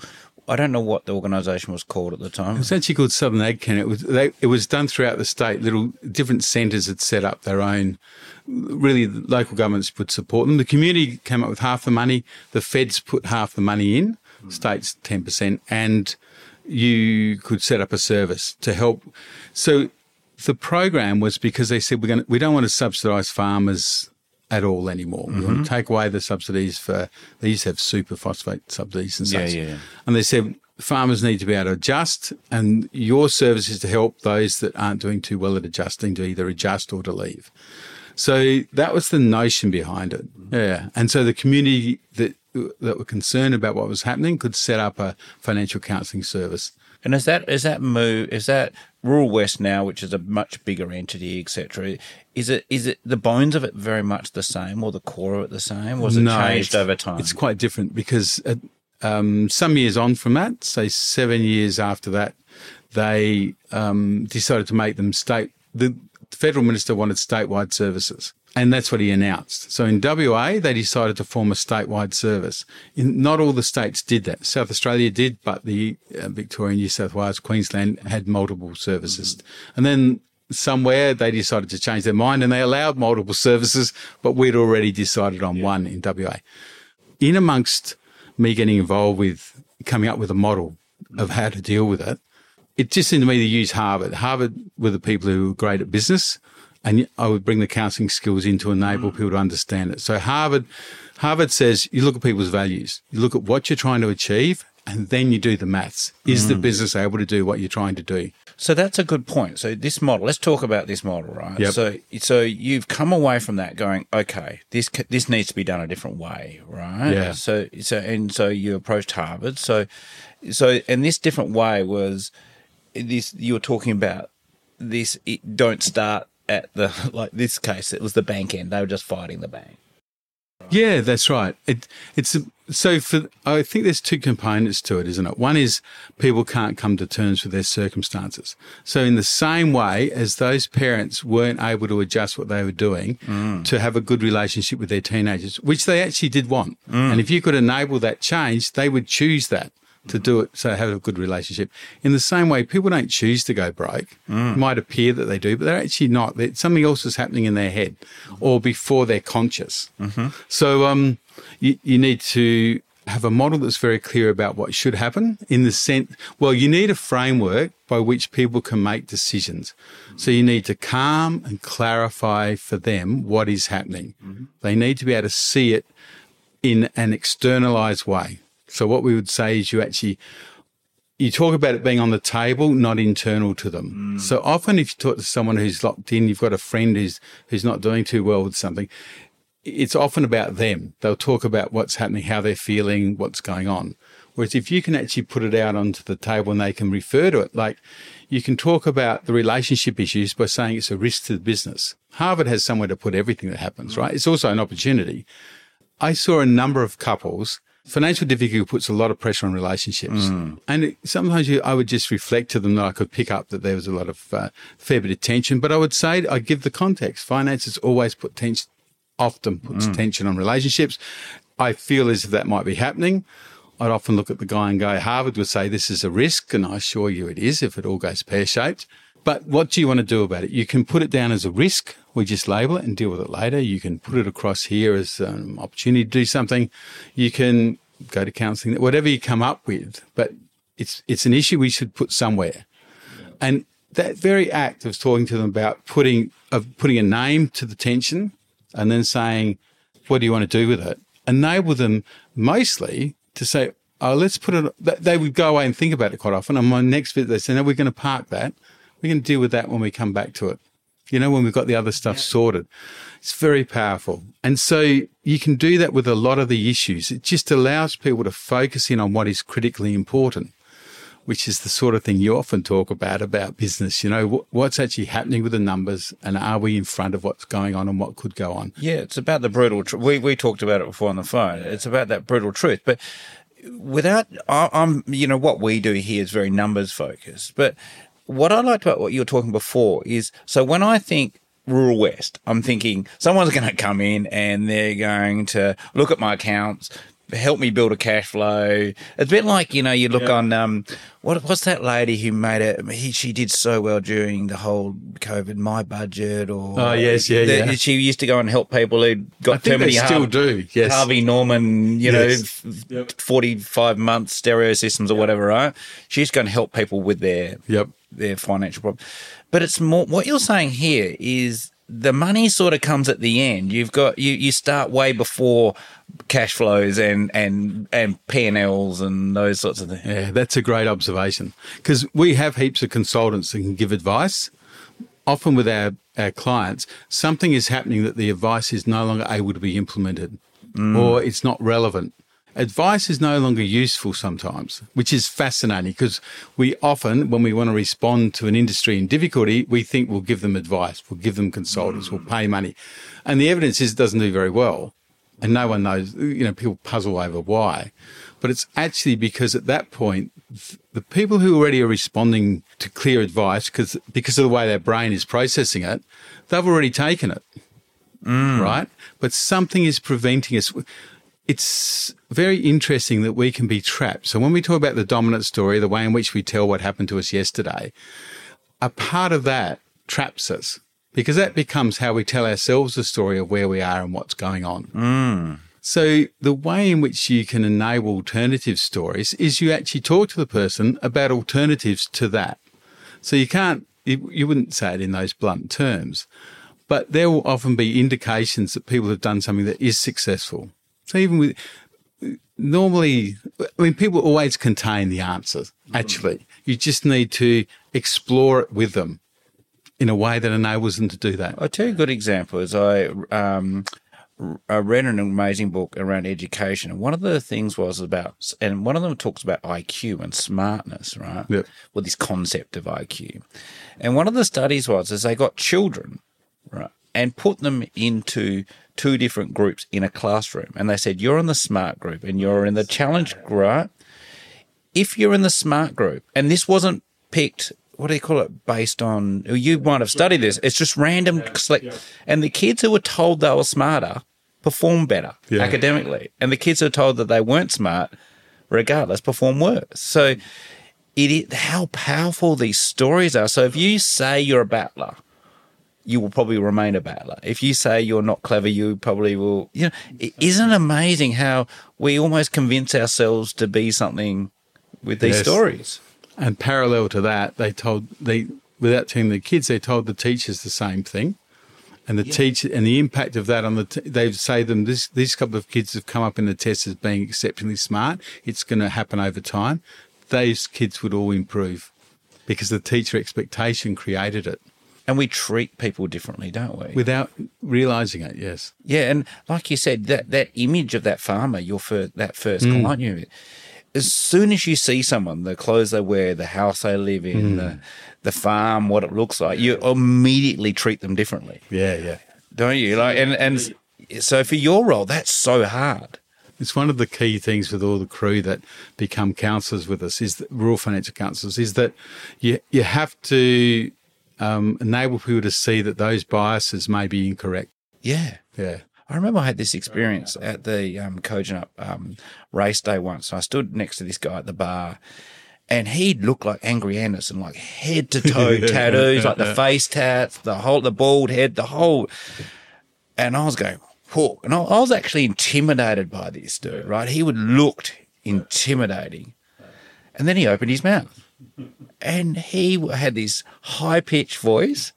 I don't know what the organisation was called at the time. It was actually called Southern AgCan. It was they, it was done throughout the state. Little different centres had set up their own really local governments would support them. The community came up with half the money. The feds put half the money in, states 10%, and you could set up a service to help. So the program was because they said we're going to, we don't want to subsidise farmers at all anymore. Mm-hmm. We want to take away the subsidies for they used to have super phosphate subsidies and such. Yeah, yeah. And they said farmers need to be able to adjust, and your service is to help those that aren't doing too well at adjusting to either adjust or to leave. So that was the notion behind it. Yeah. And so the community that that were concerned about what was happening could set up a financial counselling service. And is that is that move is that Rural West now, which is a much bigger entity, etc. Is it is it the bones of it very much the same, or the core of it the same? Was it no, changed over time? It's quite different because uh, um, some years on from that, say seven years after that, they um, decided to make them state. The federal minister wanted statewide services. And that's what he announced. So in WA, they decided to form a statewide service. In, not all the states did that. South Australia did, but the uh, Victoria, New South Wales, Queensland had multiple services. Mm-hmm. And then somewhere they decided to change their mind and they allowed multiple services, but we'd already decided on yeah. one in WA. In amongst me getting involved with coming up with a model of how to deal with it, it just seemed to me to use Harvard. Harvard were the people who were great at business, and I would bring the counselling skills in to enable mm. people to understand it. So Harvard, Harvard says you look at people's values, you look at what you're trying to achieve, and then you do the maths. Is mm. the business able to do what you're trying to do? So that's a good point. So this model, let's talk about this model, right? Yep. So so you've come away from that going, okay, this this needs to be done a different way, right? Yeah. So so and so you approached Harvard. So so and this different way was this you were talking about this it, don't start at the like this case it was the bank end. They were just fighting the bank. Yeah that's right. It, it's so for i think there's two components to it isn't it? One is people can't come to terms with their circumstances. So in the same way as those parents weren't able to adjust what they were doing mm. to have a good relationship with their teenagers which they actually did want. Mm. and if you could enable that change they would choose that to do it so have a good relationship. In the same way, people don't choose to go broke. Mm. It might appear that they do, but they're actually not. They're, something else is happening in their head or before they're conscious. Mm-hmm. So um, you, you need to have a model that's very clear about what should happen in the sense, well, you need a framework by which people can make decisions. So you need to calm and clarify for them what is happening. Mm-hmm. They need to be able to see it in an externalized way. So what we would say is you actually you talk about it being on the table, not internal to them. Mm. So often if you talk to someone who's locked in, you've got a friend who's who's not doing too well with something, it's often about them. They'll talk about what's happening, how they're feeling, what's going on. Whereas if you can actually put it out onto the table and they can refer to it, like you can talk about the relationship issues by saying it's a risk to the business. Harvard has somewhere to put everything that happens, right? It's also an opportunity. I saw a number of couples Financial difficulty puts a lot of pressure on relationships. And it, sometimes you, I would just reflect to them that I could pick up that there was a lot of uh, fair bit of tension. But I would say, I give the context. Finances always put tension, often puts tension on relationships. I feel as if that might be happening. I'd often look at the guy and go, Harvard would say this is a risk, and I assure you it is if it all goes pear shaped. But what do you want to do about it? You can put it down as a risk. We just label it and deal with it later. You can put it across here as an opportunity to do something. You can go to counselling, whatever you come up with. But it's it's an issue we should put somewhere. And that very act of talking to them about putting of putting a name to the tension and then saying, what do you want to do with it? Enable them mostly to say, oh, let's put it, they would go away and think about it quite often. On my next visit, they say, no, we're going to park that. We're going to deal with that when we come back to it. You know, when we've got the other stuff sorted. It's very powerful. And so you can do that with a lot of the issues. It just allows people to focus in on what is critically important which is the sort of thing you often talk about about business. You know, what's actually happening with the numbers, and are we in front of what's going on and what could go on? Yeah, it's about the brutal. Tr- we we talked about it before on the phone. It's about that brutal truth, but without I, I'm, you know, what we do here is very numbers focused. But what I liked about what you were talking before is so when I think rural west, I'm thinking someone's going to come in and they're going to look at my accounts, help me build a cash flow. It's a bit like you know you look yeah. on um, what what's that lady who made it? He, she did so well during the whole COVID. My budget or oh yes, yeah, the, yeah. She used to go and help people who got I think too many. They still Har- do. Yes, Harvey Norman. You yes. know, yep. forty five month stereo systems or yep. whatever. Right? She's going to help people with their yep their financial problem. But it's more what you're saying here is the money sort of comes at the end. You've got you you start way before cash flows and and and P and Ls and those sorts of things. Yeah, that's a great observation because we have heaps of consultants that can give advice. Often with our, our clients, something is happening that the advice is no longer able to be implemented mm. or it's not relevant. Advice is no longer useful sometimes, which is fascinating because we often, when we want to respond to an industry in difficulty, we think we'll give them advice, we'll give them consultants, we'll pay money. And the evidence is it doesn't do very well and no one knows, you know, people puzzle over why. But it's actually because at that point, the people who already are responding to clear advice, because because of the way their brain is processing it, they've already taken it, mm. right? But something is preventing us. It's very interesting that we can be trapped. So when we talk about the dominant story, the way in which we tell what happened to us yesterday, a part of that traps us because that becomes how we tell ourselves the story of where we are and what's going on. Mm. So the way in which you can enable alternative stories is you actually talk to the person about alternatives to that. So you can't, you, you wouldn't say it in those blunt terms, but there will often be indications that people have done something that is successful. So even with, normally, I mean, people always contain the answers, actually. You just need to explore it with them in a way that enables them to do that. I'll tell you a good example is I, um, I read an amazing book around education, and one of the things was about, and one of them talks about IQ and smartness, right? Yep. With this concept of IQ, and one of the studies was is they got children, right, and put them into two different groups in a classroom, and they said you're in the smart group and you're in the challenge group. If you're in the smart group, and this wasn't picked what do you call it? Based on you might have studied this. It's just random. Yeah, select, yeah. And the kids who were told they were smarter perform better yeah. academically, and the kids who were told that they weren't smart, regardless, perform worse. So it is how powerful these stories are. So if you say you're a battler, you will probably remain a battler. If you say you're not clever, you probably will. You know, it isn't amazing how we almost convince ourselves to be something with these yes. stories. And parallel to that, they told they without telling the kids, they told the teachers the same thing. And the yeah. teacher and the impact of that on the t- they say them this these couple of kids have come up in the test as being exceptionally smart. It's going to happen over time. Those kids would all improve because the teacher expectation created it. And we treat people differently, don't we? Without realizing it, yes. Yeah, and like you said, that that image of that farmer, your first, that first mm. client, you as soon as you see someone, the clothes they wear, the house they live in, mm. the the farm, what it looks like, you immediately treat them differently. Yeah, yeah. Don't you? Like and and so for your role, that's so hard. It's one of the key things with all the crew that become counsellors with us is that rural financial counsellors is that you you have to um, enable people to see that those biases may be incorrect. Yeah. Yeah. I remember I had this experience at the um, Kojonup um, race day once. I stood next to this guy at the bar, and he looked like Angry Anderson, like head to toe tattoos, like the face tats, the whole, the bald head, the whole. And I was going, whoa. And I, I was actually intimidated by this dude, right? He would looked intimidating. And then he opened his mouth and he had this high pitched voice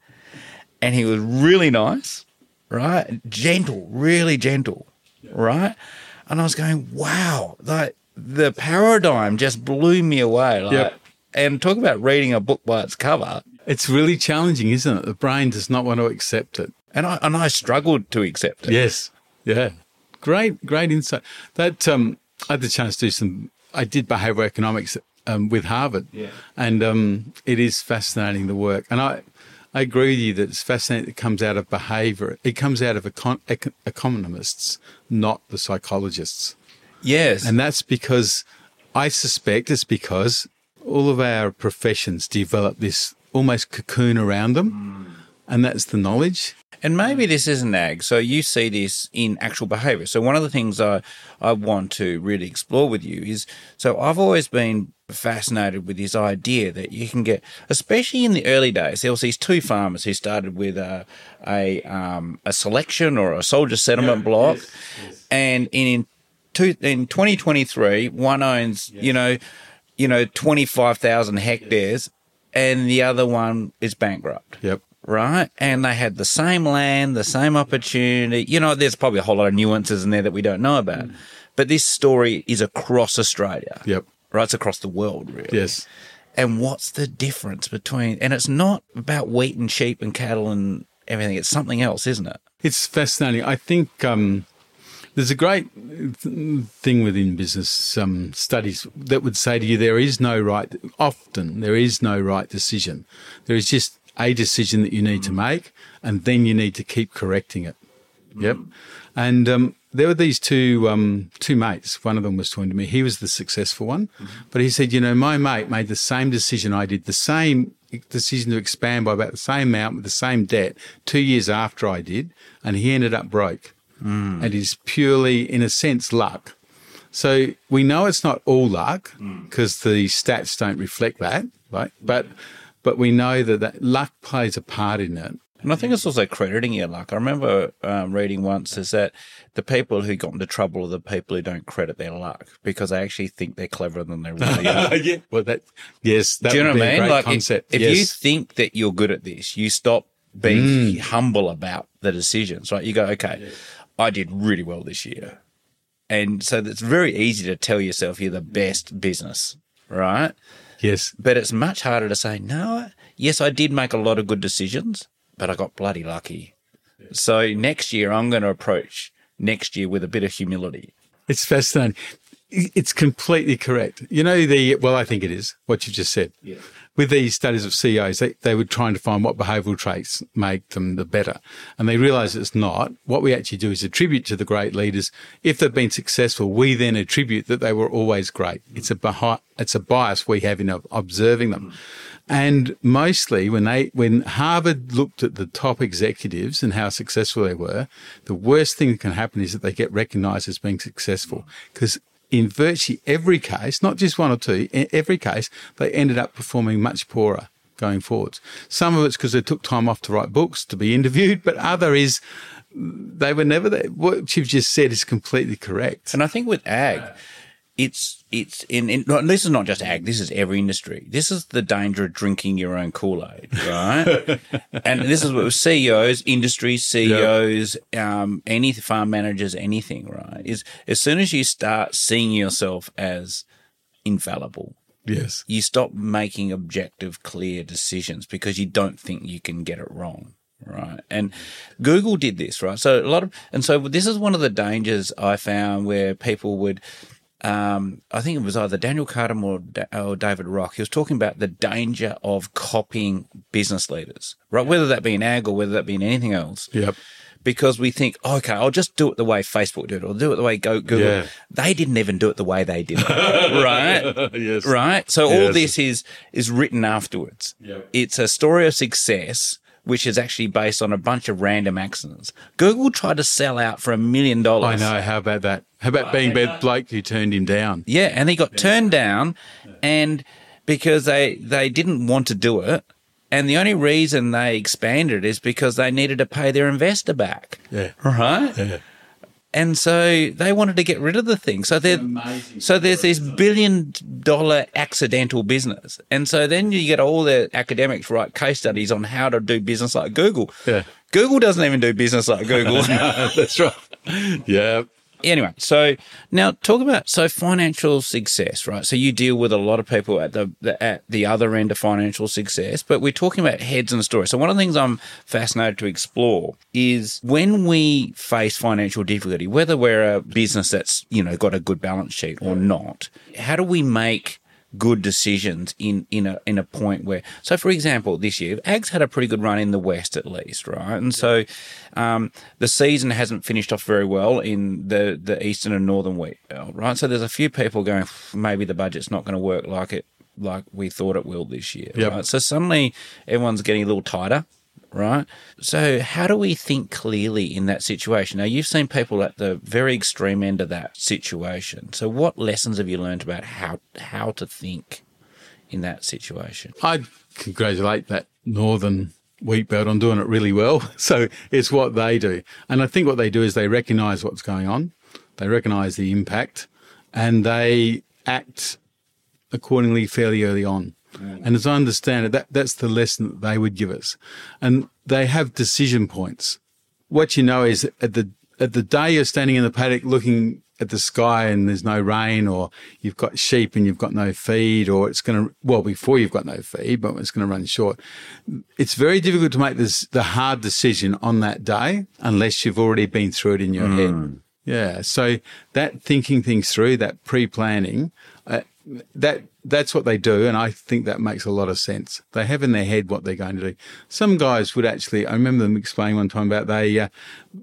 and he was really nice, right? Gentle, really gentle, right? And I was going, wow, like the paradigm just blew me away. Like, Yep. And talk about reading a book by its cover. It's really challenging, isn't it? The brain does not want to accept it. And I, and I struggled to accept it. Yes. Yeah. Great, great insight. That um, I had the chance to do some. I did behavioral economics um, with Harvard, Yeah. and um, it is fascinating the work. And I, I agree with you that it's fascinating. It comes out of behaviour. It comes out of econ- econ- economists, not the psychologists. Yes. And that's because I suspect it's because all of our professions develop this almost cocoon around them, and that's the knowledge. And maybe this isn't ag. So you see this in actual behavior. So one of the things I, I want to really explore with you is so I've always been fascinated with this idea that you can get, especially in the early days, there was these two farmers who started with a a, um, a selection or a soldier settlement block, and in two, in 2023, one owns you know you know 25,000 hectares, and the other one is bankrupt Yep. Right? And they had the same land, the same opportunity. You know, there's probably a whole lot of nuances in there that we don't know about. But this story is across Australia. Yep. Right? It's across the world, really. Yes. And what's the difference between, and it's not about wheat and sheep and cattle and everything. It's something else, isn't it? It's fascinating. I think um, there's a great th- thing within business um, studies that would say to you there is no right, often there is no right decision. There is just a decision that you need to mm. make, and then you need to keep correcting it. Mm. Yep. And um, there were these two um, two mates. One of them was talking to me. He was the successful one, mm-hmm. but he said, you know, my mate made the same decision I did, the same decision to expand by about the same amount with the same debt two years after I did, and he ended up broke. Mm. And it is purely, in a sense, luck. So we know it's not all luck because the stats don't reflect that, right? But but we know that, that luck plays a part in it. And I think it's also crediting your luck. I remember um, reading once is that the people who got into trouble are the people who don't credit their luck because they actually think they're cleverer than they really are. yeah. Well, that yes, that Do you know what I mean? Like, if- concept. if, yes. you think that you're good at this, you stop being humble about the decisions, right? You go, okay, I did really well this year. And so it's very easy to tell yourself you're the best business, right? Yes, But it's much harder to say, no, yes, I did make a lot of good decisions, but I got bloody lucky. So next year, I'm going to approach next year with a bit of humility. it's fascinating. It's completely correct. You know the well, I think it is what you've just said. With these studies of CEOs, they, they were trying to find what behavioural traits make them the better, and they realise it's not. What we actually do is attribute to the great leaders. If they've been successful, we then attribute that they were always great. It's a behi- it's a bias we have in observing them. And mostly when they, when Harvard looked at the top executives and how successful they were, the worst thing that can happen is that they get recognized as being successful because in virtually every case, not just one or two, in every case, they ended up performing much poorer going forwards. Some of it's because they took time off to write books, to be interviewed, but other is they were never there. What you've just said is completely correct. And I think with ag, it's it's in, in no, this is not just ag. This is every industry. This is the danger of drinking your own Kool Aid, right? and this is what CEOs, industry CEOs, um, any farm managers, anything, right? Is as soon as you start seeing yourself as infallible, Yes. you stop making objective, clear decisions because you don't think you can get it wrong. Right. And Google did this, right? So a lot of, and so this is one of the dangers I found where people would, um, I think it was either Daniel Carter or, or David Rock. He was talking about the danger of copying business leaders, right? Whether that be in ag or whether that be in anything else. Yep. because we think, oh, okay, I'll just do it the way Facebook did it, or do it the way Go Google. Yeah. They didn't even do it the way they did it, right? yes. Right. So all this is is written afterwards. Yep. It's a story of success. Which is actually based on a bunch of random accidents. Google tried to sell out for a million dollars. I know. How about that? How about being that Blake who turned him down? Yeah, and he got turned down, and because they they didn't want to do it, and the only reason they expanded is because they needed to pay their investor back, Yeah. right? Yeah. And so they wanted to get rid of the thing. So they so there's this billion dollar accidental business, and so then you get all the academics write case studies on how to do business like Google. Yeah. Google doesn't even do business like Google. That's right. Yeah. Anyway, so now talk about so financial success, right? So you deal with a lot of people at the, the at the other end of financial success, but we're talking about heads and stories. So one of the things I'm fascinated to explore is when we face financial difficulty, whether we're a business that's you know got a good balance sheet or not, how do we make good decisions in in a in a point where so for example this year ags had a pretty good run in the west at least right? And so um, the season hasn't finished off very well in the the eastern and northern wheat right? So there's a few people going maybe the budget's not going to work like it like we thought it will this year Yep. right? So suddenly everyone's getting a little tighter right? So, how do we think clearly in that situation? Now, you've seen people at the very extreme end of that situation. So, what lessons have you learned about how how to think in that situation? I'd congratulate that northern wheat belt on doing it really well. So it's what they do. And I think what they do is they recognize what's going on, they recognize the impact, and they act accordingly fairly early on. And as I understand it, that, that's the lesson that they would give us. And they have decision points. What you know is at the at the day you're standing in the paddock looking at the sky and there's no rain or you've got sheep and you've got no feed or it's going to well before you've got no feed but it's going to run short. It's very difficult to make this the hard decision on that day unless you've already been through it in your head. Yeah. So that thinking things through that pre-planning uh, that that's what they do, and I think that makes a lot of sense. They have in their head what they're going to do. Some guys would actually. I remember them explaining one time about they uh,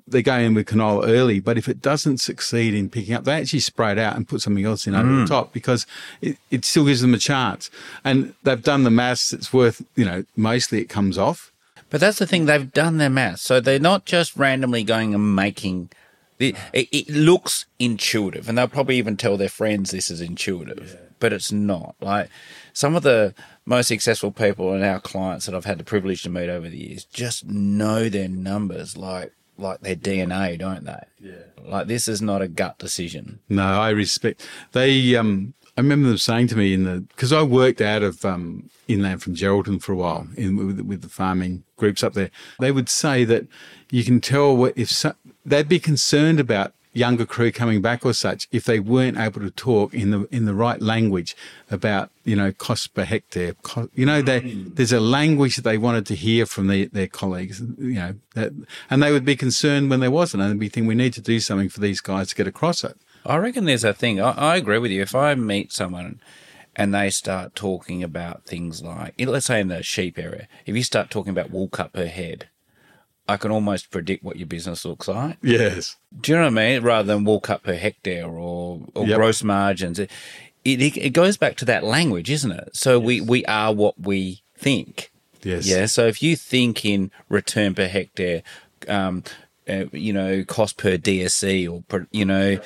they go in with canola early, but if it doesn't succeed in picking up, they actually spray it out and put something else in over the top because it, it still gives them a chance. And they've done the maths. It's worth you know mostly it comes off. But that's the thing, they've done their math. So they're not just randomly going and making. It, it, it looks intuitive, and they'll probably even tell their friends this is intuitive, but it's not. Like some of the most successful people and our clients that I've had the privilege to meet over the years just know their numbers like like their DNA, don't they? Yeah. Like this is not a gut decision. No, I respect. They, um, I remember them saying to me in the because I worked out of um, inland from Geraldton for a while in with, with the farming groups up there. They would say that you can tell what if so, they'd be concerned about younger crew coming back or such if they weren't able to talk in the in the right language about you know cost per hectare. You know, they, mm. there's a language that they wanted to hear from their, their colleagues. You know, that, and they would be concerned when there wasn't, and they'd be thinking we need to do something for these guys to get across it. I reckon there's a thing. I, I agree with you. If I meet someone and they start talking about things like, let's say in the sheep area, if you start talking about wool cut per head, I can almost predict what your business looks like. Yes. Do you know what I mean? Rather than wool cut per hectare or, or Yep. gross margins. It, it, it goes back to that language, isn't it? So we, we are what we think. Yes. Yeah. So if you think in return per hectare, um, uh, you know, cost per DSE or, per, you know,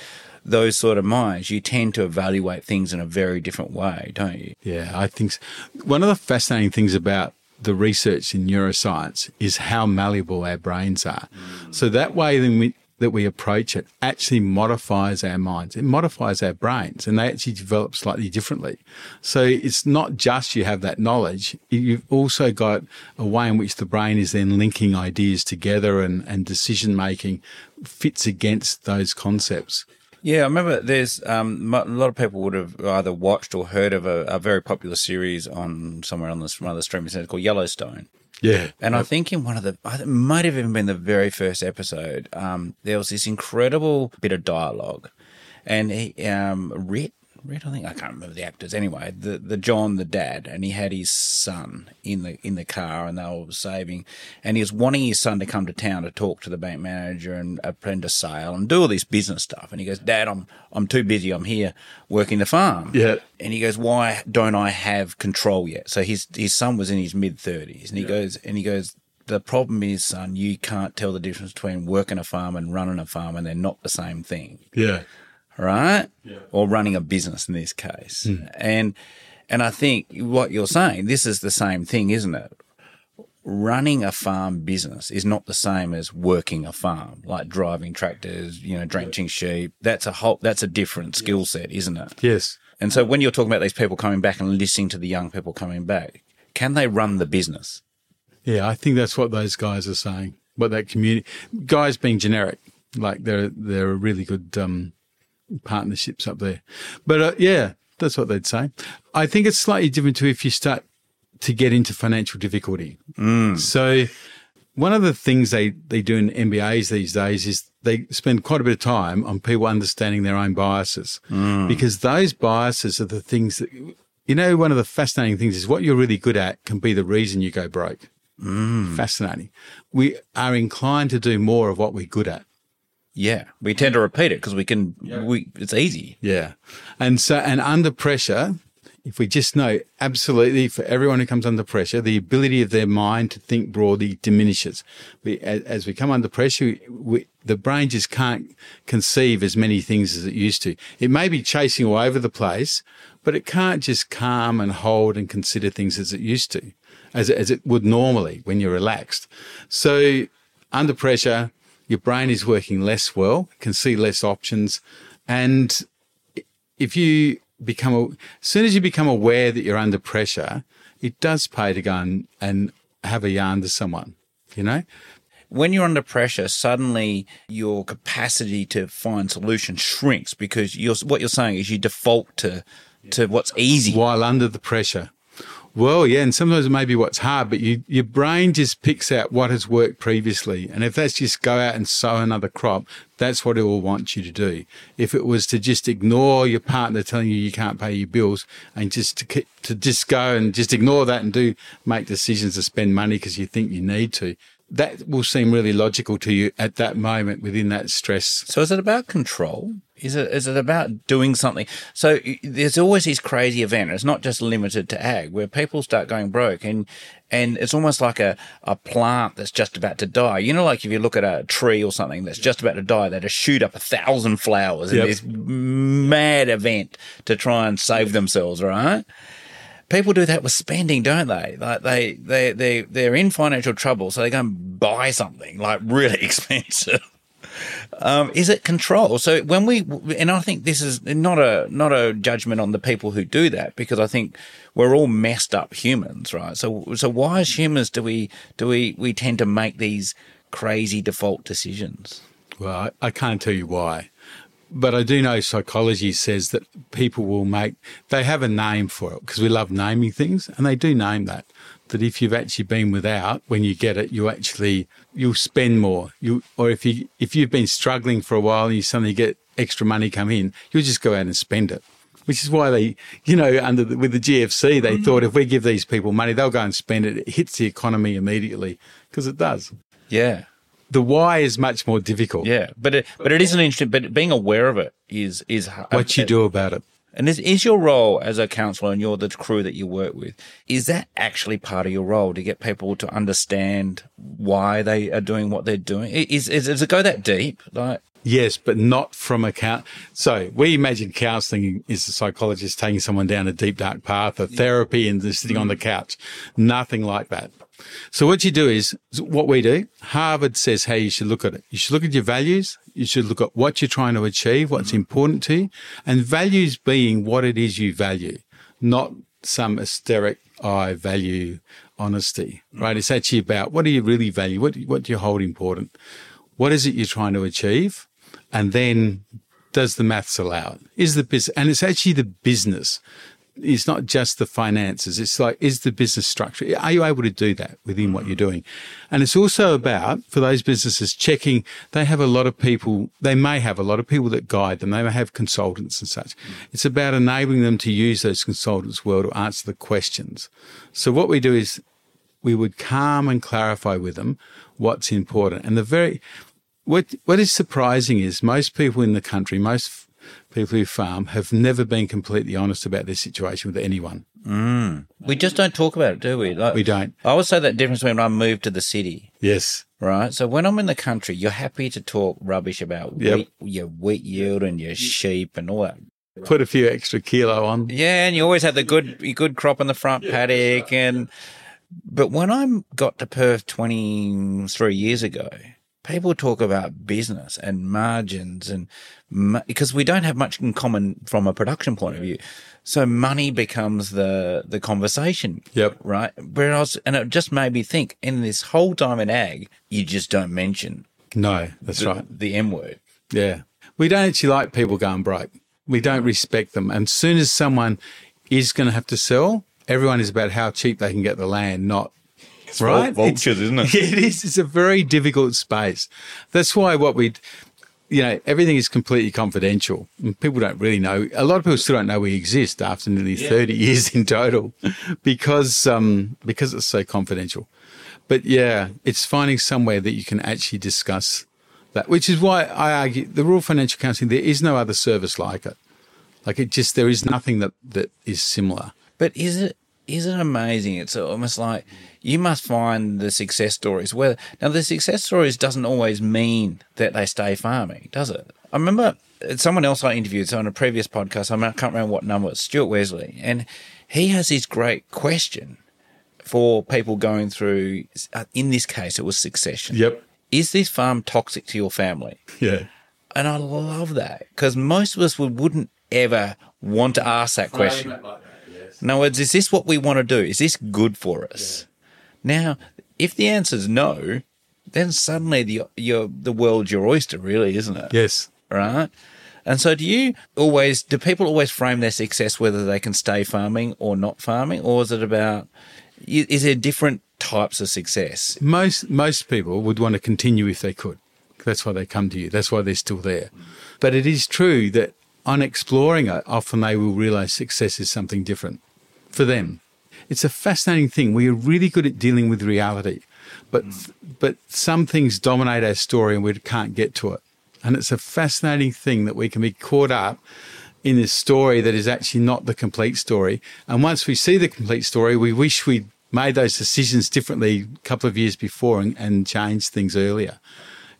those sort of minds, you tend to evaluate things in a very different way, don't you? Yeah, I think so. one of the fascinating things about the research in neuroscience is how malleable our brains are. So that way then we, that we approach it actually modifies our minds. It modifies our brains and they actually develop slightly differently. So it's not just you have that knowledge. You've also got a way in which the brain is then linking ideas together and, and decision making fits against those concepts. Yeah, I remember there's um, a lot of people would have either watched or heard of a, a very popular series on somewhere on this one of the streaming centers called Yellowstone. Yeah. And I think in one of the, it might have even been the very first episode, um, there was this incredible bit of dialogue. And he, um, Rit, Red, I think I can't remember the actors. Anyway, the the John, the dad, and he had his son in the in the car, and they were saving, and he was wanting his son to come to town to talk to the bank manager and attend a sale and do all this business stuff. And he goes, Dad, I'm I'm too busy. I'm here working the farm. Yeah. And he goes, Why don't I have control yet? So his his son was in his mid thirties, and he goes, and he goes. The problem is, son, you can't tell the difference between working a farm and running a farm, and they're not the same thing Yeah. Right? Or running a business in this case. And and I think what you're saying, this is the same thing, isn't it? Running a farm business is not the same as working a farm, like driving tractors, you know, drenching sheep. That's a whole that's a different skill set, isn't it? Yes. And so when you're talking about these people coming back and listening to the young people coming back, can they run the business? Yeah, I think that's what those guys are saying. What that community guys being generic, like they're they're a really good um, partnerships up there. But uh, yeah, that's what they'd say. I think it's slightly different to if you start to get into financial difficulty. Mm. So one of the things they, they do in MBAs these days is they spend quite a bit of time on people understanding their own biases mm. because those biases are the things that, you know, one of the fascinating things is what you're really good at can be the reason you go broke. Mm. Fascinating. We are inclined to do more of what we're good at. Yeah, we tend to repeat it because we can. We it's easy. Yeah. And so, and under pressure, if we just know absolutely for everyone who comes under pressure, the ability of their mind to think broadly diminishes. We, as, as we come under pressure, we, the brain just can't conceive as many things as it used to. It may be chasing all over the place, but it can't just calm and hold and consider things as it used to, as, as it would normally when you're relaxed. So under pressure, your brain is working less well, can see less options. And if you become, a, as soon as you become aware that you're under pressure, it does pay to go and, and have a yarn to someone, you know? when you're under pressure, suddenly your capacity to find solutions shrinks because you're, what you're saying is you default to to what's easy. While under the pressure. Well, yeah, and sometimes it may be what's hard, but you, your brain just picks out what has worked previously. And if that's just go out and sow another crop, that's what it will want you to do. If it was to just ignore your partner telling you you can't pay your bills and just to, to just go and just ignore that and do make decisions to spend money because you think you need to, that will seem really logical to you at that moment within that stress. So is it about control? Is it is it about doing something? So there's always this crazy event. It's not just limited to ag, where people start going broke, and and it's almost like a, a plant that's just about to die. You know, like if you look at a tree or something that's just about to die, they just shoot up a thousand flowers in Yep. this mad event to try and save themselves, right? People do that with spending, don't they? Like they they they they're in financial trouble, so they go and buy something like really expensive. Um, is it control? So when we, and I think this is not a not a judgment on the people who do that because I think we're all messed up humans, right? So so why as humans do we do we we tend to make these crazy default decisions? Well, I, I can't tell you why, but I do know psychology says that people will make, they have a name for it because we love naming things and they do name that. That if you've actually been without, when you get it, you actually, you'll spend more. You, or if you, if you've been struggling for a while and you suddenly get extra money come in, you'll just go out and spend it. Which is why they, you know, under the, with the GFC, they mm-hmm. thought if we give these people money, they'll go and spend it. It hits the economy immediately because it does. Yeah, The why is much more difficult. yeah, but it but it is an interesting. But being aware of it is is What you do about it. And is, is your role as a counsellor and you're the crew that you work with, is that actually part of your role to get people to understand why they are doing what they're doing? Is, is, does it go that deep? Like, Yes, but not from a count. So we imagine counselling is a psychologist taking someone down a deep dark path, a therapy, and sitting on the mm. couch. Nothing like that. So what you do is what we do. Harvard says how you should look at it. You should look at your values. You should look at what you're trying to achieve, what's mm-hmm. important to you, and values being what it is you value, not some hysteric I value honesty. Mm-hmm. Right? It's actually about what do you really value? What what do you hold important? What is it you're trying to achieve? And then does the maths allow it? Is the business, and it's actually the business it's not just the finances. It's like, is the business structure, are you able to do that within what you're doing? And it's also about, for those businesses, checking, they have a lot of people, they may have a lot of people that guide them. They may have consultants and such. It's about enabling them to use those consultants well to answer the questions. So what we do is we would calm and clarify with them what's important. And the very, what, what is surprising is most people in the country, most people who farm have never been completely honest about their situation with anyone. Mm. We just don't talk about it, do we? Like, we don't. I would say that difference when I moved to the city. Yes. Right. So when I'm in the country, you're happy to talk rubbish about yep. wheat, your wheat yield and your sheep and all that. Put a few extra kilo on. Yeah, and you always had the good good crop in the front yeah. paddock and but when I got to Perth 23 years ago, people talk about business and margins and because we don't have much in common from a production point of view. So money becomes the the conversation. Yep. Right. Whereas, and it just made me think in this whole time in ag, you just don't mention. No, that's the, right. The M word. Yeah. We don't actually like people going broke. We don't respect them. And as soon as someone is going to have to sell, everyone is about how cheap they can get the land, not it's right? Vultures, isn't it? Yeah, it is. It's a very difficult space. That's why what we, you know, everything is completely confidential. And people don't really know. A lot of people still don't know we exist after nearly yeah. 30 years in total because, um, because it's so confidential. But yeah, it's finding somewhere that you can actually discuss that, which is why I argue the Rural Financial Counselling, there is no other service like it. Like it just, there is nothing that, that is similar. But is it, is it amazing? It's almost like you must find the success stories. Where now the success stories doesn't always mean that they stay farming, does it? I remember someone else I interviewed so on a previous podcast. I, can't remember what number. It's Stuart Wesley, and he has this great question for people going through. Uh, in this case, it was succession. Yep. Is this farm toxic to your family? Yeah. And I love that because most of us would, wouldn't ever want to ask that question. In other words, is this what we want to do? Is this good for us? Yeah. Now, if the answer is no, then suddenly the your the world's your oyster, really, isn't it? Yes. Right. And so, do you always do people always frame their success whether they can stay farming or not farming, or is it about is there different types of success? Most most people would want to continue if they could. That's why they come to you. That's why they're still there. But it is true that on exploring it, often they will realize success is something different for them. It's a fascinating thing. We are really good at dealing with reality, but mm. but some things dominate our story and we can't get to it. And it's a fascinating thing that we can be caught up in this story that is actually not the complete story. And once we see the complete story, we wish we'd made those decisions differently a couple of years before and, and changed things earlier.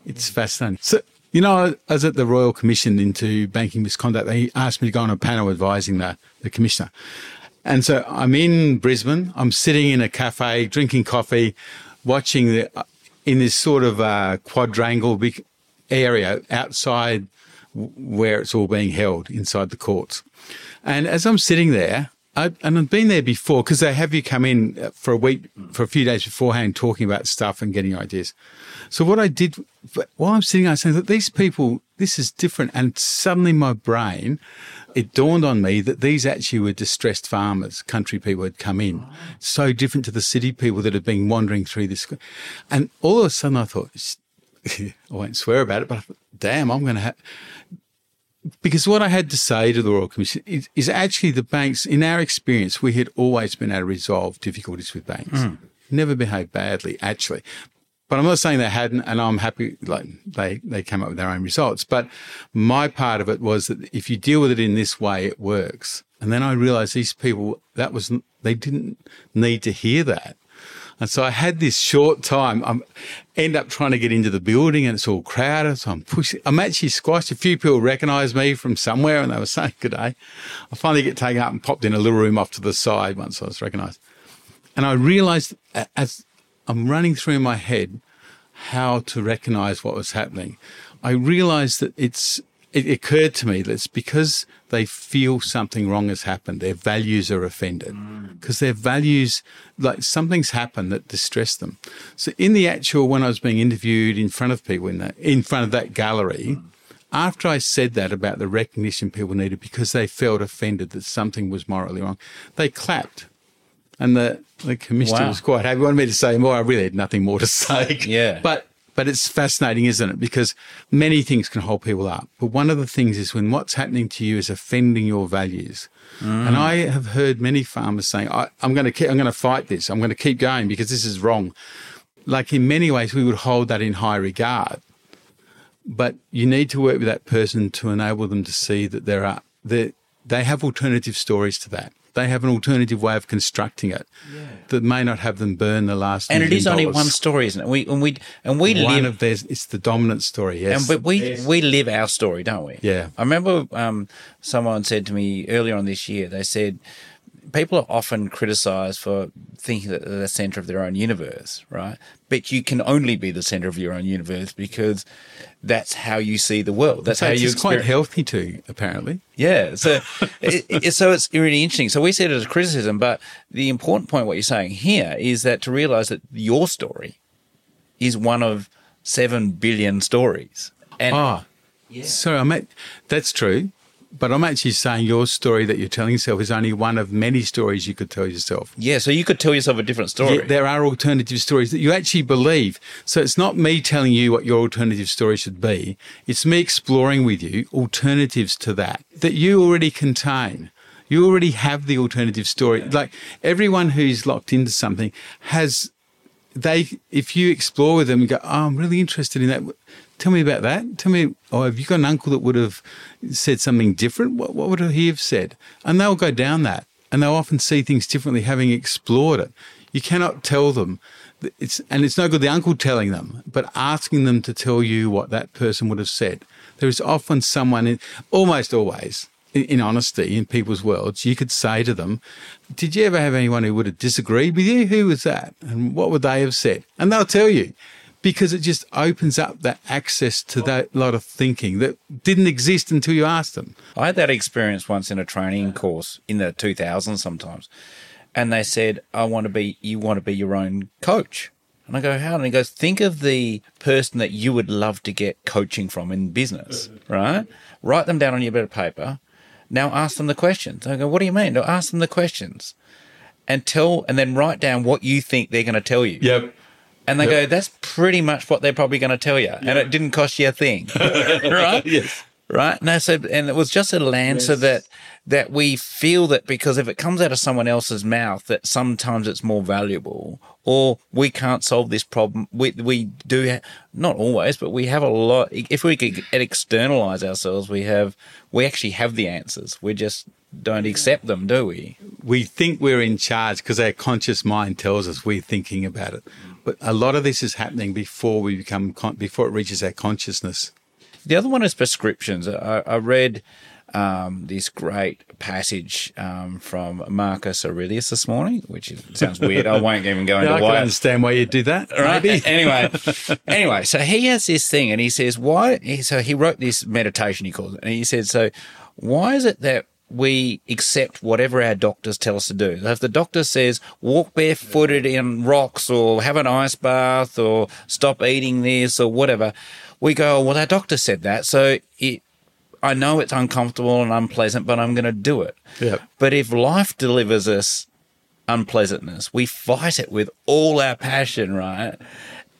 It's mm. fascinating. So, you know, I was at the Royal Commission into banking misconduct. They asked me to go on a panel advising the, the commissioner. And so I'm in Brisbane. I'm sitting in a cafe, drinking coffee, watching the in this sort of uh, quadrangle area outside where it's all being held inside the courts. And as I'm sitting there, I, and I've been there before because they have you come in for a week, for a few days beforehand, talking about stuff and getting ideas. So what I did while I'm sitting, I saying that these people, this is different. And suddenly my brain it dawned on me that these actually were distressed farmers, country people had come in, so different to the city people that had been wandering through this. And all of a sudden I thought, I won't swear about it, but thought, damn, I'm going to have. Because what I had to say to the Royal Commission is, is, actually the banks, in our experience, we had always been able to resolve difficulties with banks. Mm. Never behaved badly, actually. But I'm not saying they hadn't, and I'm happy like they they came up with their own results. But my part of it was that if you deal with it in this way, it works. And then I realized these people that was they didn't need to hear that. And so I had this short time. I end up trying to get into the building and it's all crowded. So I'm pushing. I'm actually squashed. A few people recognised me from somewhere and they were saying good day. I finally get taken up and popped in a little room off to the side once I was recognised. And I realised as I'm running through in my head how to recognize what was happening. I realized that it's, it occurred to me that it's because they feel something wrong has happened. Their values are offended because mm. their values, like something's happened that distressed them. So in the actual, when I was being interviewed in front of people in that, in front of that gallery, mm. after I said that about the recognition people needed because they felt offended that something was morally wrong, they clapped. And the, the commissioner Wow. was quite happy. He wanted me to say more. I really had nothing more to say. Yeah. But but it's fascinating, isn't it? Because many things can hold people up. But one of the things is when what's happening to you is offending your values. And mm. I have heard many farmers saying, I, I'm going to keep, I'm going to fight this. I'm going to keep going because this is wrong. Like in many ways, we would hold that in high regard. But you need to work with that person to enable them to see that there are that they have alternative stories to that. They have an alternative way of constructing it that may not have them burn the last. And it is million only dollars. one story, isn't it? We and we and we One live of theirs. It's the dominant story. Yes. and but we we live our story, don't we? Yeah. I remember um, someone said to me earlier on this year. They said people are often criticised for thinking that they're the centre of their own universe, right? But you can only be the centre of your own universe because that's how you see the world. That's so how you it's quite healthy too, apparently. Yeah. So, it, it- so it's really interesting. So we see it as criticism, but the important point, what you're saying here, is that to realize that your story is one of seven billion stories. And Ah, sorry, I'm at, that's true. But I'm actually saying your story that you're telling yourself is only one of many stories you could tell yourself. yeah, so you could tell yourself a different story. Yet there are alternative stories that you actually believe. So it's not me telling you what your alternative story should be. It's me exploring with you alternatives to that that you already contain. You already have the alternative story. Like everyone who's locked into something has they if you explore with them and go, Oh, I'm really interested in that. Tell me about that. Tell me, oh, have you got an uncle that would have said something different? What, what would he have said? And they'll go down that and they'll often see things differently having explored it. You cannot tell them. It's, and it's no good the uncle telling them, but asking them to tell you what that person would have said. There is often someone, in, almost always, in, in honesty, in people's worlds, you could say to them, Did you ever have anyone who would have disagreed with you? Who was that? And what would they have said? And they'll tell you because it just opens up that access to that lot of thinking that didn't exist until you asked them. I had that experience once in a training course in the 2000s sometimes. And they said, I want to be, you want to be your own coach. And I go, how? And he goes, think of the person that you would love to get coaching from in business, right? Write them down on your bit of paper. Now ask them the questions. I go, what do you mean? No, ask them the questions and tell, and then write down what you think they're going to tell you. Yep. And they go, that's pretty much what they're probably going to tell you. And it didn't cost you a thing. right? Yes. Right. No, so, and it was just a land so that, that we feel that because if it comes out of someone else's mouth, that sometimes it's more valuable or we can't solve this problem. We, we do, ha- not always, but we have a lot. If we could externalize ourselves, we have, we actually have the answers. We're just don't accept them, do we? we think we're in charge because our conscious mind tells us we're thinking about it. But a lot of this is happening before we become con- before it reaches our consciousness. The other one is prescriptions. I, I read um, this great passage um, from Marcus Aurelius this morning, which is, sounds weird. I won't even go into why I can understand why you do that. Right. Anyway, anyway, so he has this thing, and he says, "Why?" So he wrote this meditation. He calls it, and he said, "So, why is it that we accept whatever our doctors tell us to do? If the doctor says walk barefooted in rocks, or have an ice bath, or stop eating this, or whatever, we go, oh, well, our doctor said that, so it." I know it's uncomfortable and unpleasant, but I'm going to do it. Yep. But if life delivers us unpleasantness. We fight it with all our passion, right?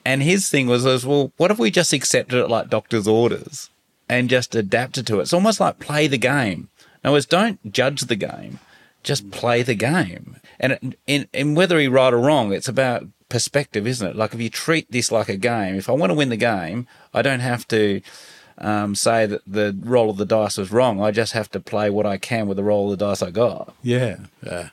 And his thing was, was well, what if we just accepted it like doctor's orders and just adapted to it? It's almost like play the game. In other words, don't judge the game, just play the game. And it, in, in whether he right or wrong, it's about perspective, isn't it? Like if you treat this like a game, if I want to win the game, I don't have to um, say that the roll of the dice was wrong. I just have to play what I can with the roll of the dice I got. Yeah. Yeah.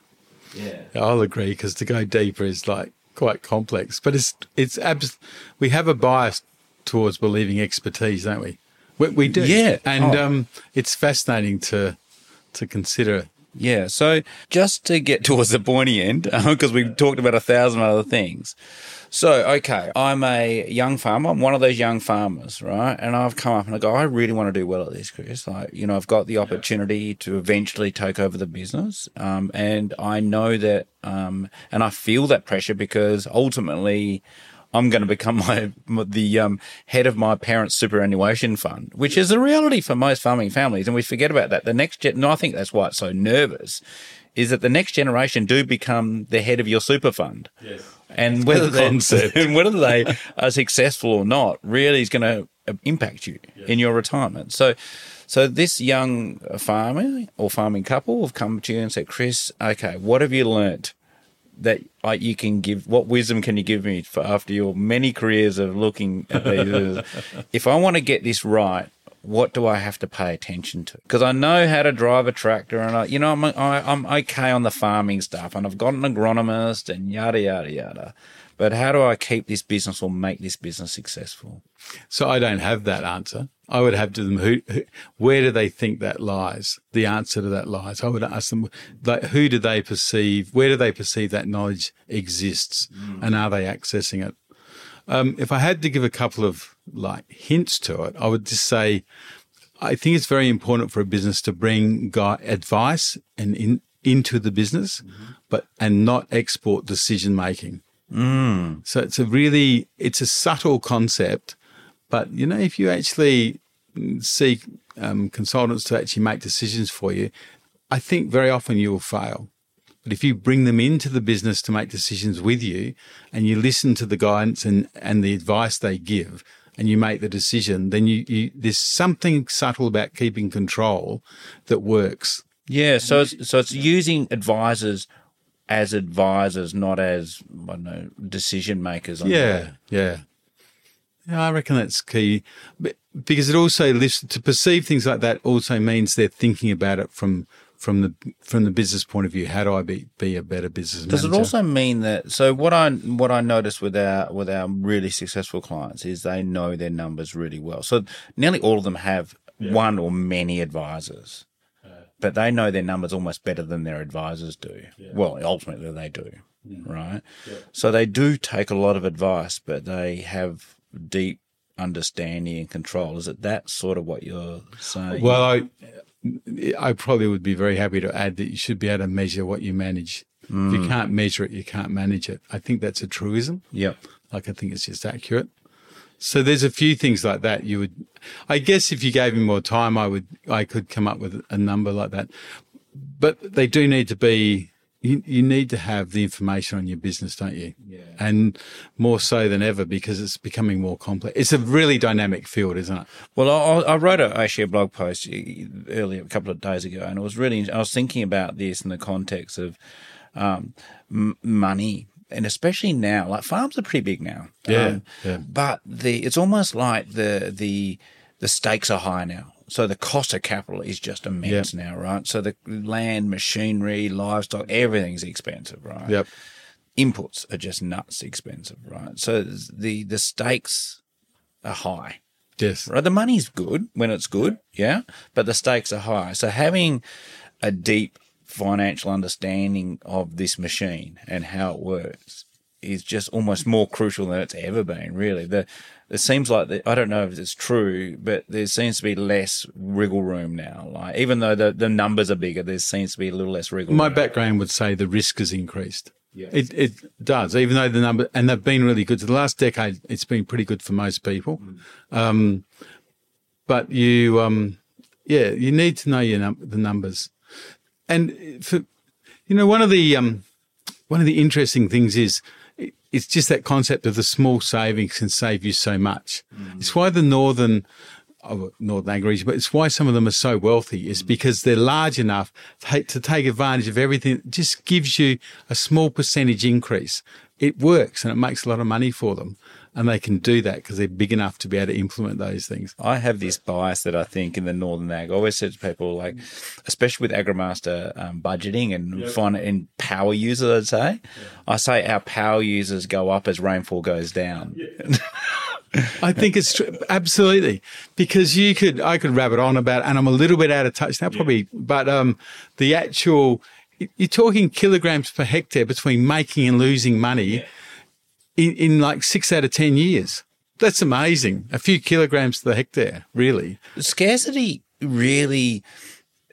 Yeah. I'll agree because to go deeper is like quite complex, but it's it's abs- we have a bias towards believing expertise, don't we? We, we do. Yeah. And Oh. um, it's fascinating to to consider. Yeah. So just to get towards the pointy end, because we've talked about a thousand other things. So, okay, I'm a young farmer. I'm one of those young farmers, right? And I've come up and I go, I really want to do well at this, Chris. Like, you know, I've got the opportunity to eventually take over the business. Um, and I know that, um, and I feel that pressure because ultimately I'm going to become my, the um, head of my parents' superannuation fund, which is a reality for most farming families, and we forget about that. The next gen, no, I think that's why it's so nervous, is that the next generation do become the head of your super fund. Yes. And whether they and whether they are successful or not really is going to impact you in your retirement. So, so this young farmer or farming couple have come to you and said, Chris, okay, what have you learnt that uh, you can give? What wisdom can you give me for after your many careers of looking at these? if I want to get this right, what do I have to pay attention to? Because I know how to drive a tractor, and I, you know, I'm I, I'm okay on the farming stuff, and I've got an agronomist, and yada yada yada. But how do I keep this business or make this business successful? So I don't have that answer. I would have to them who, who, where do they think that lies? The answer to that lies. I would ask them, like, who do they perceive? Where do they perceive that knowledge exists, mm. and are they accessing it? Um, if I had to give a couple of like hints to it, I would just say, I think it's very important for a business to bring gui- advice and in, into the business, mm-hmm. but and not export decision making. Mm. So it's a really it's a subtle concept, but you know if you actually seek um, consultants to actually make decisions for you, I think very often you will fail. But if you bring them into the business to make decisions with you, and you listen to the guidance and and the advice they give, and you make the decision, then you, you there's something subtle about keeping control that works. Yeah, so it's, so it's using advisors as advisors, not as I don't know decision makers. On Yeah, yeah. Yeah, I reckon that's key because it also lifts to perceive things like that also means they're thinking about it from from the from the business point of view. How do I be be a better business Does it also mean that? So what I what I notice with our with our really successful clients is they know their numbers really well. So nearly all of them have one or many advisors, but they know their numbers almost better than their advisors do. Well, ultimately they do, mm. right? So they do take a lot of advice, but they have deep understanding and control. Is it that sort of what you're saying? Well, I I probably would be very happy to add that you should be able to measure what you manage. If Mm. you can't measure it, you can't manage it. I think that's a truism. yep. Like I think it's just accurate. So there's a few things like that you would I guess if you gave me more time I would I could come up with a number like that. But they do need to be you, you need to have the information on your business, don't you? Yeah. And more so than ever because it's becoming more complex. It's a really dynamic field, isn't it? Well, I, I wrote a, actually a blog post earlier, a couple of days ago, and it was really, I was thinking about this in the context of um, m- money. And especially now, like farms are pretty big now. Yeah, Um, yeah. But the it's almost like the the the stakes are high now. So the cost of capital is just immense now, right? So the land, machinery, livestock, everything's expensive, right? Yep. Inputs are just nuts expensive, right? So the the stakes are high Yes. right? The money's good when it's good, yeah, but the stakes are high. So having a deep financial understanding of this machine and how it works is just almost more crucial than it's ever been. Really, the it seems like the, I don't know if it's true, but there seems to be less wriggle room now. Like even though the, the numbers are bigger, there seems to be a little less wriggle My room. background would say the risk has increased. It, it does, even though the number, and they've been really good. So the last decade, it's been pretty good for most people. Um, but you, um, yeah, you need to know your num- the numbers. And for, you know, one of the, um, one of the interesting things is it's just that concept of the small savings can save you so much. Mm. It's why the northern, oh, northern ag region, but it's why some of them are so wealthy is mm. because they're large enough to, to take advantage of everything. It just gives you a small percentage increase. It works and it makes a lot of money for them. And they can do that because they're big enough to be able to implement those things. I have this bias that I think in the Northern Ag. I always said to people, like, especially with AgriMaster um, budgeting and fin- and power users, I'd say, I say our power users go up as rainfall goes down. I think it's true. Absolutely. Because you could, I could rabbit on about, and I'm a little bit out of touch now, probably, but, um, the actual, you're talking kilograms per hectare between making and losing money in, in like six out of 10 years. That's amazing. A few kilograms to the hectare, really. Scarcity really,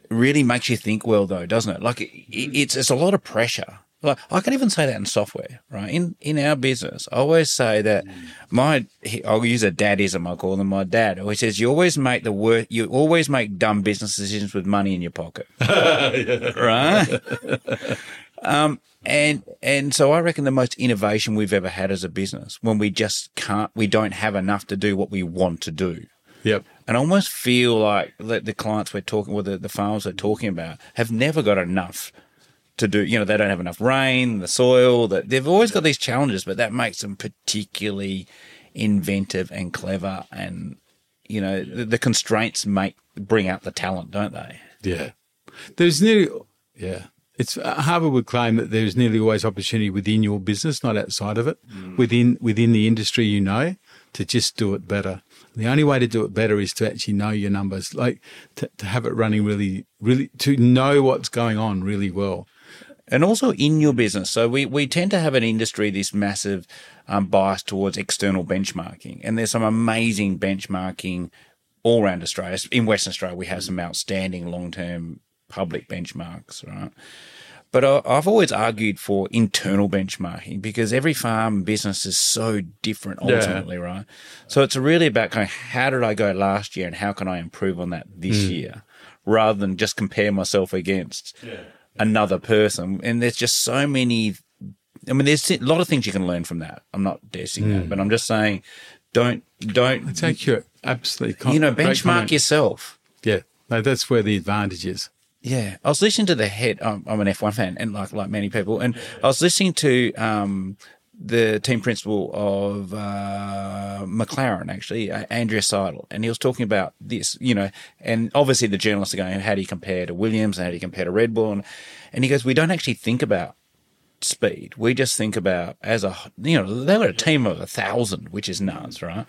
really makes you think well, though, doesn't it? Like, it, it's it's a lot of pressure. like I can even say that in software, right? In in our business, I always say that my I'll use a dadism. I call them my dad. Always says you always make the work. You always make dumb business decisions with money in your pocket, right? um, and and so I reckon the most innovation we've ever had as a business when we just can't, we don't have enough to do what we want to do. Yep. And I almost feel like that the clients we're talking with, the, the farmers we're talking about, have never got enough to do. You know, they don't have enough rain, the soil. That they've always got these challenges, but that makes them particularly inventive and clever. And you know, the, the constraints make bring out the talent, don't they? Yeah. There's nearly, yeah. It's uh, Harvard would claim that there's nearly always opportunity within your business, not outside of it, within within the industry you know, to just do it better. The only way to do it better is to actually know your numbers, like to, to have it running really, really, to know what's going on really well. and also in your business. So we, we tend to have an industry this massive um, bias towards external benchmarking, and there's some amazing benchmarking all around Australia. In Western Australia, we have some outstanding long term public benchmarks, right? But I- I've always argued for internal benchmarking because every farm business is so different ultimately, right? So it's really about going, how did I go last year and how can I improve on that this hmm. year rather than just compare myself against another person. And there's just so many. I mean, there's a lot of things you can learn from that. I'm not dissing that, hmm. but I'm just saying, don't don't It's accurate, absolutely. con- you know benchmark yourself. Yeah, no, that's where the advantage is. Yeah, I was listening to the head. I'm, I'm an F1 fan, and like like many people, and I was listening to um, the team principal of uh, McLaren, actually, uh, Andreas Seidl, and he was talking about this, you know, and obviously the journalists are going, how do you compare to Williams and how do you compare to Red Bull? And, and he goes, we don't actually think about speed. We just think about as a, you know, they were a team of a thousand, which is nuts, right?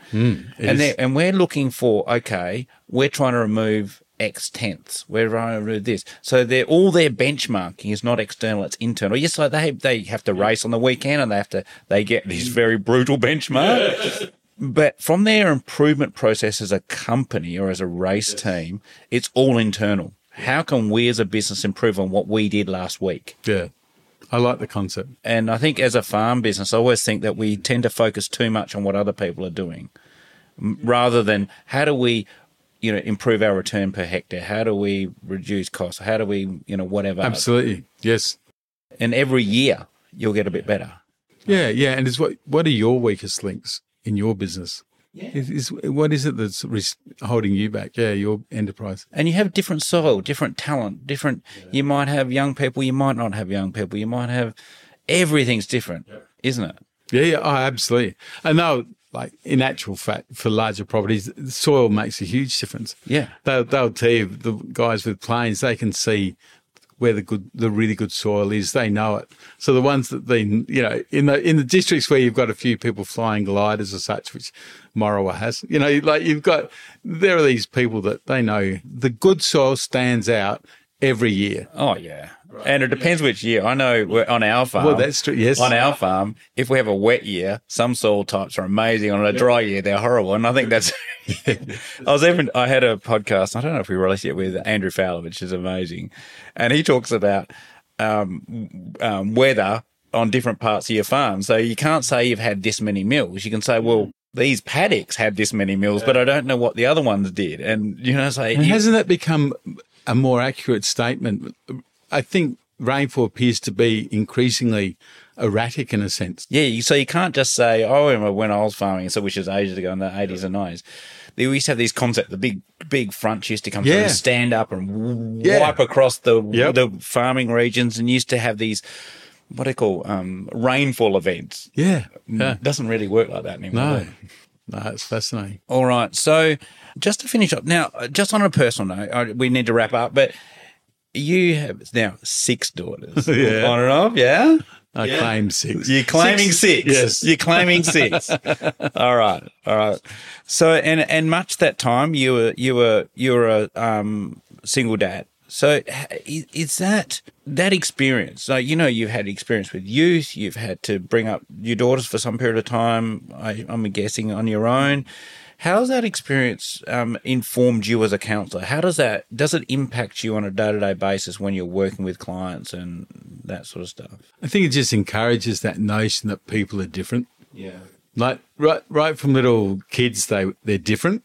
and and we're looking for, okay, we're trying to remove X tenths. Trying to remove this. So they're all their benchmarking is not external, it's internal. Yes, like they they have to race on the weekend and they have to they get these very brutal benchmarks. But from their improvement process as a company or as a race team, it's all internal. How can we as a business improve on what we did last week? Yeah, I like the concept. And I think as a farm business, I always think that we tend to focus too much on what other people are doing rather than how do we, you know, improve our return per hectare? How do we reduce costs? How do we, you know, whatever? Absolutely, yes. And every year you'll get a bit better. Yeah, yeah. And it's what what are your weakest links in your business? Yeah. Is, is what is it that's holding you back? Yeah, your enterprise. And you have different soil, different talent, different. You might have young people, you might not have young people, you might have everything's different, isn't it? Yeah, yeah, oh, absolutely. And now, like in actual fact, for larger properties, the soil makes a huge difference. Yeah. They'll, they'll tell you the guys with planes, they can see where the good, the really good soil is. They know it. So the ones that they, you know, in the in the districts where you've got a few people flying gliders or such, which Morawa has, you know, like you've got, there are these people that they know the good soil stands out every year. Oh yeah, and it depends which year. I know we're on our farm. Well, that's true. Yes. On our farm, if we have a wet year, some soil types are amazing. On a dry year, they're horrible. And I think that's. I was even. I had a podcast. I don't know if we released it with Andrew Fowler, which is amazing, and he talks about um, um, weather on different parts of your farm. So you can't say you've had this many mills. You can say, well. These paddocks had this many mills, but I don't know what the other ones did. And you know, say And hasn't that become a more accurate statement? I think rainfall appears to be increasingly erratic in a sense. Yeah, so you can't just say, "Oh, I remember when I was farming," so which is ages ago in the eighties and nineties. They used to have these concepts. The big, big fronts used to come through and stand up and Yeah. wipe across the Yep. the farming regions, and used to have these what do they call um, rainfall events. Yeah. Yeah. It doesn't really work like that anymore. No. No, it's fascinating. All right. So just to finish up now, just on a personal note, I, we need to wrap up, but. You have now six daughters. Yeah. On and off, yeah? I claim six. You're claiming six. Yes. You're claiming six. all right. All right. So and and much that time you were you were you were a um, single dad. So is that that experience? So you know you've had experience with youth. You've had to bring up your daughters for some period of time. I, I'm guessing on your own. How's that experience um, informed you as a counsellor? How does that does it impact you on a day to day basis when you're working with clients and that sort of stuff? I think it just encourages that notion that people are different. Yeah. Like right, right from little kids, they they're different.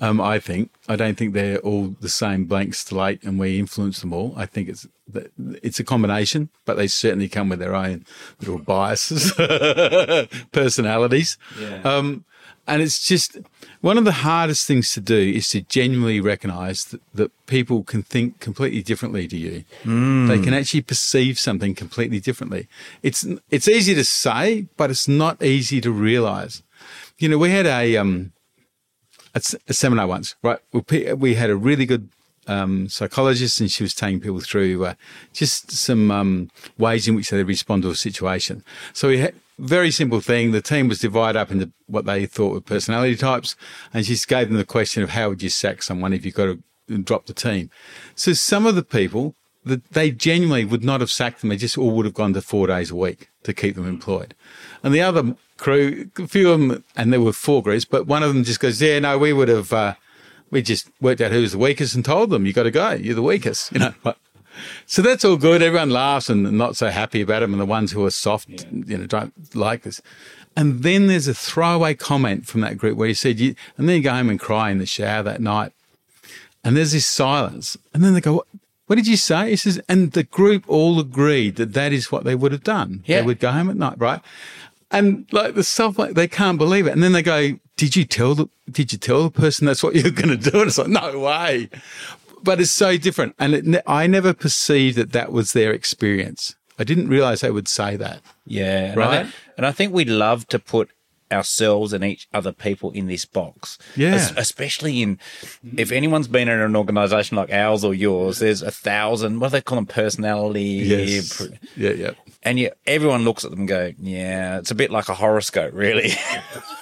Um, I think I don't think they're all the same blank slate, and we influence them all. I think it's it's a combination, but they certainly come with their own little biases, personalities. Yeah. Um, and it's just one of the hardest things to do is to genuinely recognize that, that people can think completely differently to you. Mm. They can actually perceive something completely differently. It's it's easy to say, but it's not easy to realize. You know, we had a um a, a seminar once, right? We, we had a really good um, psychologist, and she was taking people through uh, just some um, ways in which they respond to a situation. So we had very simple thing. The team was divided up into what they thought were personality types, and she just gave them the question of how would you sack someone if you've got to drop the team. So some of the people that they genuinely would not have sacked them; they just all would have gone to four days a week to keep them employed. And the other crew, a few of them, and there were four groups, but one of them just goes, "Yeah, no, we would have." Uh, we just worked out who was the weakest and told them, "You got to go. You're the weakest." You know. So that's all good. Everyone laughs and not so happy about them, and the ones who are soft, yeah. you know, don't like this. And then there's a throwaway comment from that group where he said, you, and then you go home and cry in the shower that night. And there's this silence. And then they go, what, what did you say? He says, and the group all agreed that that is what they would have done. Yeah. They would go home at night, right? And like the stuff like they can't believe it. And then they go, did you tell the, did you tell the person that's what you're going to do? And it's like, no way but it's so different. And it, I never perceived that that was their experience. I didn't realize they would say that. Yeah. Right. And I, think, and I think we love to put ourselves and each other people in this box. Yeah. especially in, if anyone's been in an organization like ours or yours, there's a thousand, what do they call them, personality. Yes. Yeah, yeah. And you, everyone looks at them and go, yeah, it's a bit like a horoscope, really.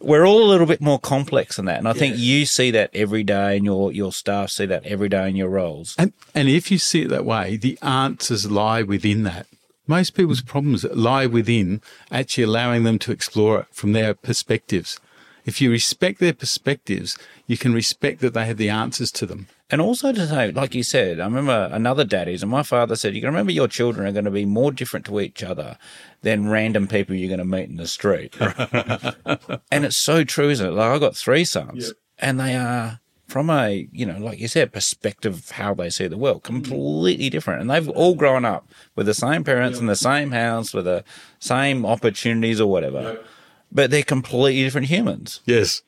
we're all a little bit more complex than that. And I think you see that every day and your, your staff see that every day in your roles. And, and if you see it that way, the answers lie within that. Most people's problems lie within actually allowing them to explore it from their perspectives. If you respect their perspectives, you can respect that they have the answers to them. And also to say, like you said, I remember another daddy's, and my father said, you can remember your children are going to be more different to each other than random people you're going to meet in the street. and it's so true, isn't it? Like I've got three sons, yep. and they are from a, you know, like you said, perspective of how they see the world, mm. completely different. And they've all grown up with the same parents yep. in the same house, with the same opportunities or whatever. Yep. But they're completely different humans. Yes.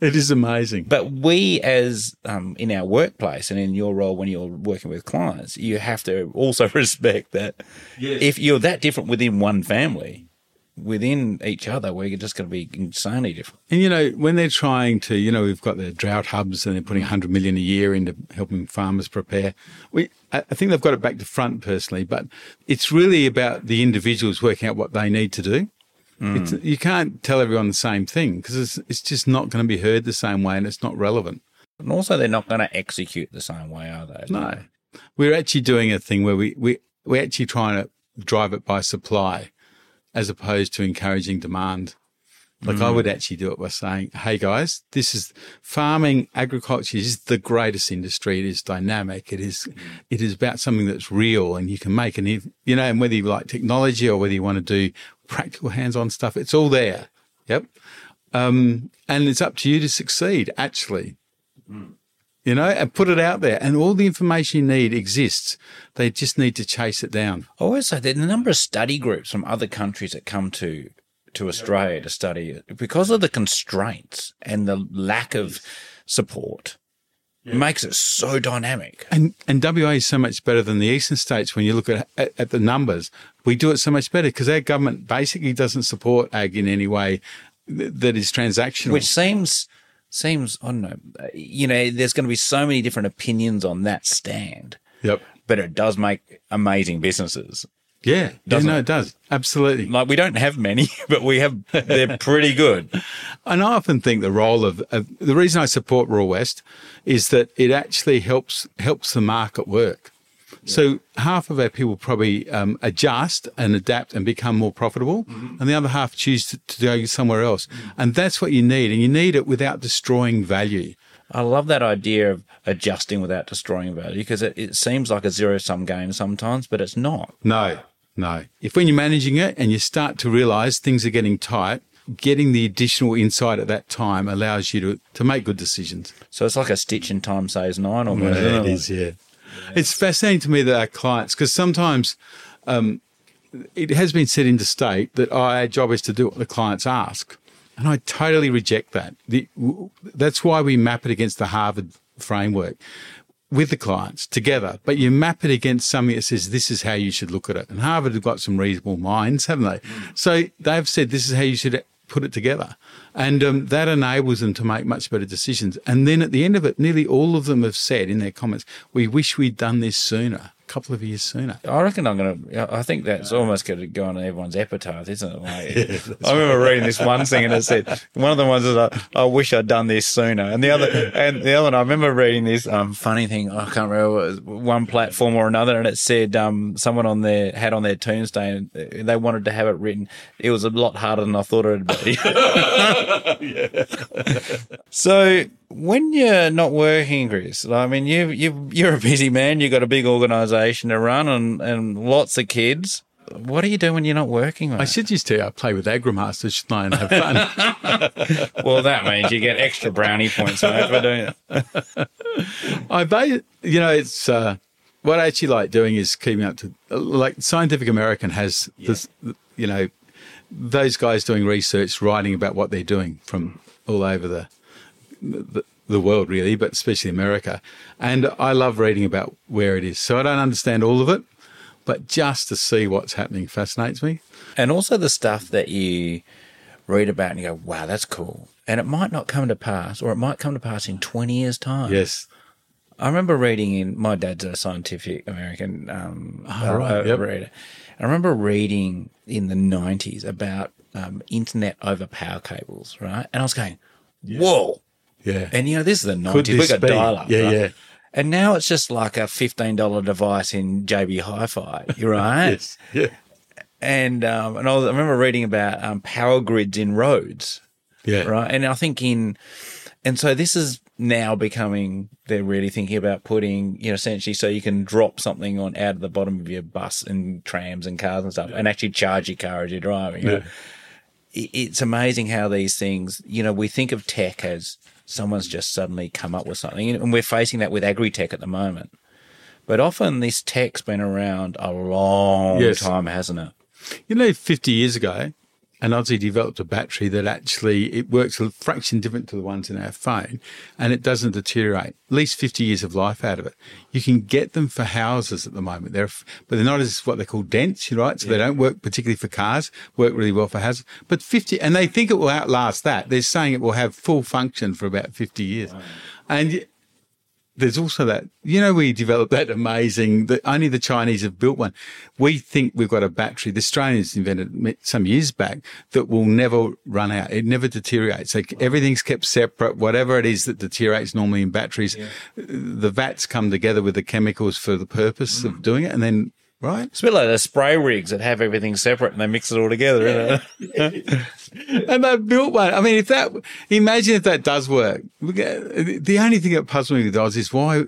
It is amazing. But we, as um, in our workplace and in your role when you're working with clients, you have to also respect that yes. if you're that different within one family, within each other, we're just going to be insanely different. And you know, when they're trying to, you know, we've got the drought hubs and they're putting 100 million a year into helping farmers prepare. We, I think they've got it back to front personally, but it's really about the individuals working out what they need to do. Mm. you can't tell everyone the same thing because it's, it's just not going to be heard the same way and it's not relevant. And also, they're not going to execute the same way, are they? No. We're actually doing a thing where we, we, we're actually trying to drive it by supply as opposed to encouraging demand. Like mm. I would actually do it by saying, Hey guys, this is farming, agriculture is the greatest industry. It is dynamic. It is, it is about something that's real and you can make an, you know, and whether you like technology or whether you want to do practical hands-on stuff. It's all there. Yep. Um, and it's up to you to succeed, actually. Mm. You know, and put it out there. And all the information you need exists. They just need to chase it down. I always say that the number of study groups from other countries that come to to Australia to study because of the constraints and the lack of support yeah. makes it so dynamic. And and WA is so much better than the eastern states when you look at at, at the numbers. We do it so much better because our government basically doesn't support ag in any way that is transactional. Which seems seems I don't know. You know, there's going to be so many different opinions on that stand. Yep. But it does make amazing businesses. Yeah, yeah, no, it does absolutely. Like we don't have many, but we have. They're pretty good. and I often think the role of, of, the reason I support Rural West is that it actually helps helps the market work. So half of our people probably um, adjust and adapt and become more profitable, Mm-hmm. and the other half choose to, to go somewhere else. And that's what you need, and you need it without destroying value. I love that idea of adjusting without destroying value because it, it seems like a zero sum game sometimes, but it's not. No, no. If when you're managing it and you start to realize things are getting tight, getting the additional insight at that time allows you to, to make good decisions. So it's like a stitch in time saves nine almost. isn't it? yeah. It's fascinating to me that our clients, because sometimes um, it has been said state that oh, our job is to do what the clients ask. And I totally reject that. The, that's why we map it against the Harvard framework with the clients together, but you map it against something that says this is how you should look at it. And Harvard have got some reasonable minds, haven't they? So they've said this is how you should put it together. And um, that enables them to make much better decisions. And then at the end of it, nearly all of them have said in their comments, we wish we'd done this sooner, couple of years sooner. I reckon I'm going to, I think that's almost going to go on everyone's epitaph, isn't it? Like, I remember reading this one thing and it said, one of the ones is, I, I wish I'd done this sooner. And the other, and the other one, I remember reading this, um, funny thing. I can't remember what it was, one platform or another. And it said, um, someone on their, had on their tombstone, uh, they wanted to have it written. It was a lot harder than I thought it would be. So when you're not working, Chris, I mean, you you you're a busy man. You've got a big organisation to run and and lots of kids. What do you do when you're not working? I Mate? should just tell you, I play with Agrimaster, shouldn't I, and have fun. well, that means you get extra brownie points mate, for doing it. I ba- you know, it's uh, what I actually like doing is keeping up to like Scientific American has this, you know, those guys doing research, writing about what they're doing from all over the the, the world, really, but especially America. And I love reading about where it is. So I don't understand all of it, but just to see what's happening fascinates me. And also the stuff that you read about and you go, wow, that's cool. And it might not come to pass, or it might come to pass in 20 years' time. Yes. I remember reading in my dad's a scientific American um, Oh, right, uh, yep. reader. I remember reading in the nineties about um, internet over power cables, right? And I was going, "Whoa!" Yeah. And you know, this is the Could nineties. We got be? dial up, Yeah, right? yeah. And now it's just like a fifteen dollar device in JB Hi-Fi, You're right? Yes. Yeah. And um, and I, was, I remember reading about um, power grids in roads, Yeah. right? And I think in, and so this is now becoming they're really thinking about putting you know essentially so you can drop something on out of the bottom of your bus and trams and cars and stuff and actually charge your car as you're driving. Yeah. It- It's amazing how these things, you know, we think of tech as someone's just suddenly come up with something, and we're facing that with agri tech at the moment. But often this tech's been around a long Yes. time, hasn't it? You know, 50 years ago, an Aussie developed a battery that actually it works a fraction different to the ones in our phone, and it doesn't deteriorate. At least 50 years of life out of it. You can get them for houses at the moment. They're, but they're not as what they call dense, right? So they don't work particularly for cars. Work really well for houses. But 50, and they think it will outlast that. They're saying it will have full function for about 50 years, and. There's also that you know we developed that amazing that only the Chinese have built one. We think we've got a battery. The Australians invented some years back that will never run out. It never deteriorates. Like everything's kept separate. Whatever it is that deteriorates normally in batteries, the vats come together with the chemicals for the purpose of mm. doing it, and then right. It's a bit like the spray rigs that have everything separate and they mix it all together. Isn't it? and they built one. I mean, if that, imagine if that does work. The only thing that puzzles me with Oz is why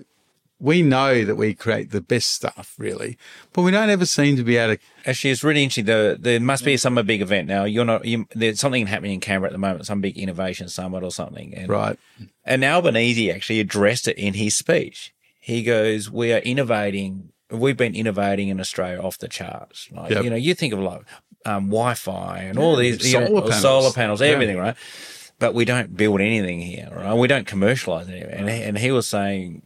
we know that we create the best stuff, really, but we don't ever seem to be able to. Actually, it's really interesting. The, there must be some big event now. You're not. You, there's something happening in Canberra at the moment. Some big innovation summit or something. And, Right. And Albanese actually addressed it in his speech. He goes, "We are innovating. We've been innovating in Australia off the charts. Like, Yep. you know, you think of like um, Wi-Fi and all these you know, solar panels. solar panels, Yeah. everything, right? But we don't build anything here, right? We don't commercialize anything. And he, and he was saying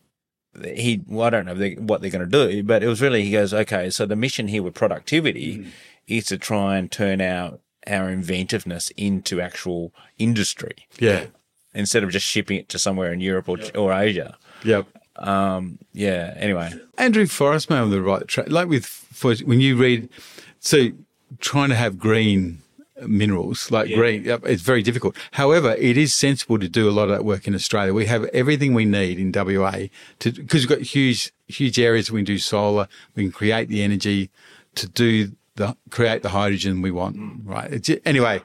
he, well, I don't know what they're going to do, but it was really he goes, okay, so the mission here with productivity is to try and turn out our inventiveness into actual industry Yeah. instead of just shipping it to somewhere in Europe or, or Asia. Yep. Um, yeah. Anyway, Andrew Forrest may on the right track. Like with when you read, so trying to have green minerals like green it's very difficult. However, it is sensible to do a lot of that work in Australia. We have everything we need in WA to because we've got huge huge areas we can do solar. We can create the energy to do the create the hydrogen we want. Right. It's, anyway,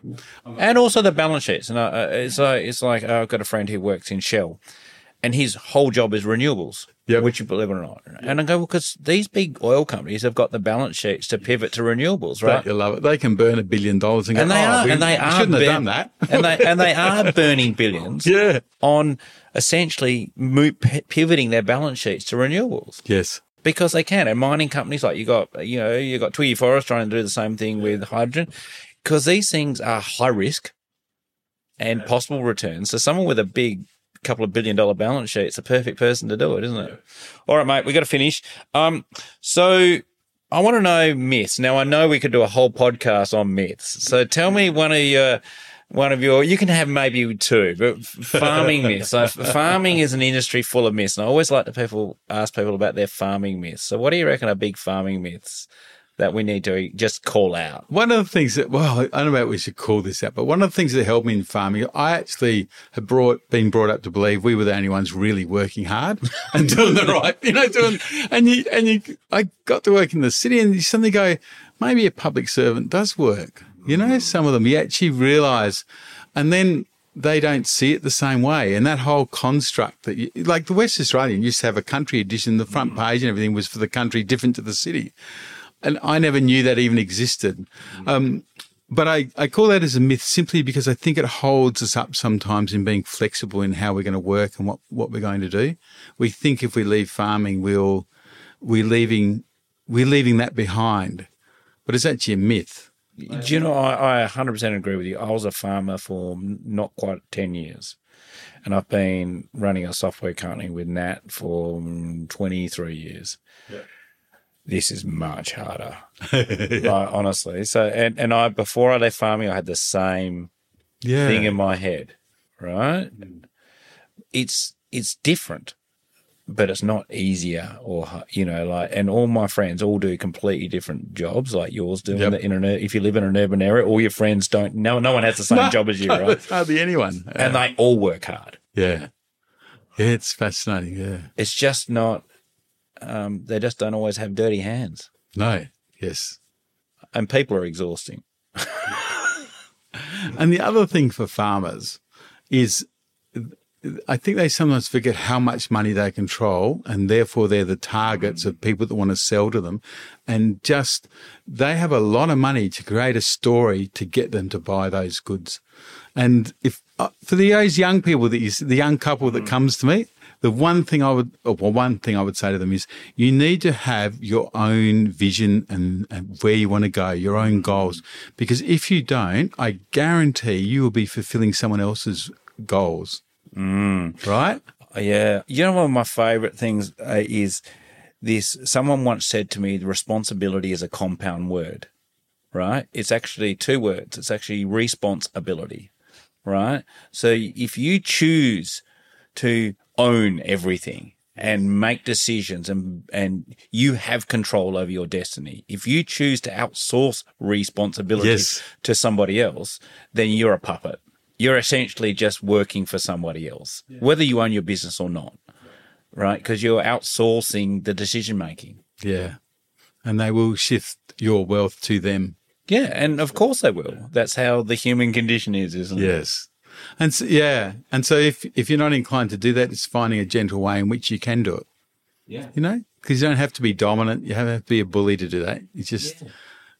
and also the balance sheets. And uh, uh, it's like it's like uh, I've got a friend who works in Shell, and his whole job is renewables. Yep. Which you believe it or not, and I go well because these big oil companies have got the balance sheets to pivot to renewables, right? you love it. They can burn a billion dollars and, And go, they oh, are, we, and they are, shouldn't have done that. and they and they are burning billions, Yeah. on essentially pivoting their balance sheets to renewables yes. because they can. And mining companies like you got, you know, you got Twiggy Forrest trying to do the same thing with hydrogen because these things are high risk and possible returns. So someone with a big couple of billion dollar balance sheet, it's a perfect person to do it, isn't it? All right, mate, we got to finish. Um, so I want to know myths. Now I know we could do a whole podcast on myths. So tell me one of your one of your you can have maybe two, but farming myths. So farming is an industry full of myths, and I always like to people ask people about their farming myths. So what do you reckon are big farming myths that we need to just call out? One of the things that, well, I don't know if we should call this out, but one of the things that helped me in farming, I actually had brought, been brought up to believe we were the only ones really working hard and doing the right, you know, doing, and you, and you, I got to work in the city and you suddenly go, maybe a public servant does work. You know, some of them you actually realize, and then they don't see it the same way. And that whole construct that, you, like the West Australian used to have a country edition, the front mm. page and everything was for the country different to the city and I never knew that even existed. Um, but I, I call that as a myth simply because I think it holds us up sometimes in being flexible in how we're going to work and what, what we're going to do. We think if we leave farming, we'll, we're leaving, we're leaving that behind, but it's actually a myth. Do you know, I, I 100% agree with you. I was a farmer for not quite 10 years. And I've been running a software company with Nat for mm, 23 years. This is much harder, like, honestly. So, and, and I, before I left farming, I had the same Yeah. thing in my head, right? Mm. It's, it's different, but it's not easier or, you know, like, and all my friends all do completely different jobs like yours do. Yep. In, the, in an, if you live in an urban area, all your friends don't, no, no one has the same job as you, No, right? it's hardly anyone. And they all work hard. yeah. Yeah, it's fascinating. Yeah. It's just not, um, they just don't always have dirty hands. No. Yes. And people are exhausting. And the other thing for farmers is I think they sometimes forget how much money they control and therefore they're the targets of people that want to sell to them. And just they have a lot of money to create a story to get them to buy those goods. And if uh, for the, those young people that you, the young couple that comes to me, the one thing I would, well, one thing I would say to them is you need to have your own vision and, and where you want to go, your own goals. Because if you don't, I guarantee you will be fulfilling someone else's goals. Right? Yeah. You know, one of my favorite things uh, is this. Someone once said to me, responsibility is a compound word, right? It's actually two words. It's actually responsibility, right? So if you choose to own everything and make decisions and, and you have control over your destiny. If you choose to outsource responsibility Yes. to somebody else, then you're a puppet. You're essentially just working for somebody else, whether you own your business or not, right? Because you're outsourcing the decision making. Yeah. And they will shift your wealth to them. Yeah, and of course they will. That's how the human condition is, isn't it? Yes. And so, yeah. And so if, if you're not inclined to do that, it's finding a gentle way in which you can do it. Yeah. You know, because you don't have to be dominant. You don't have to be a bully to do that. You just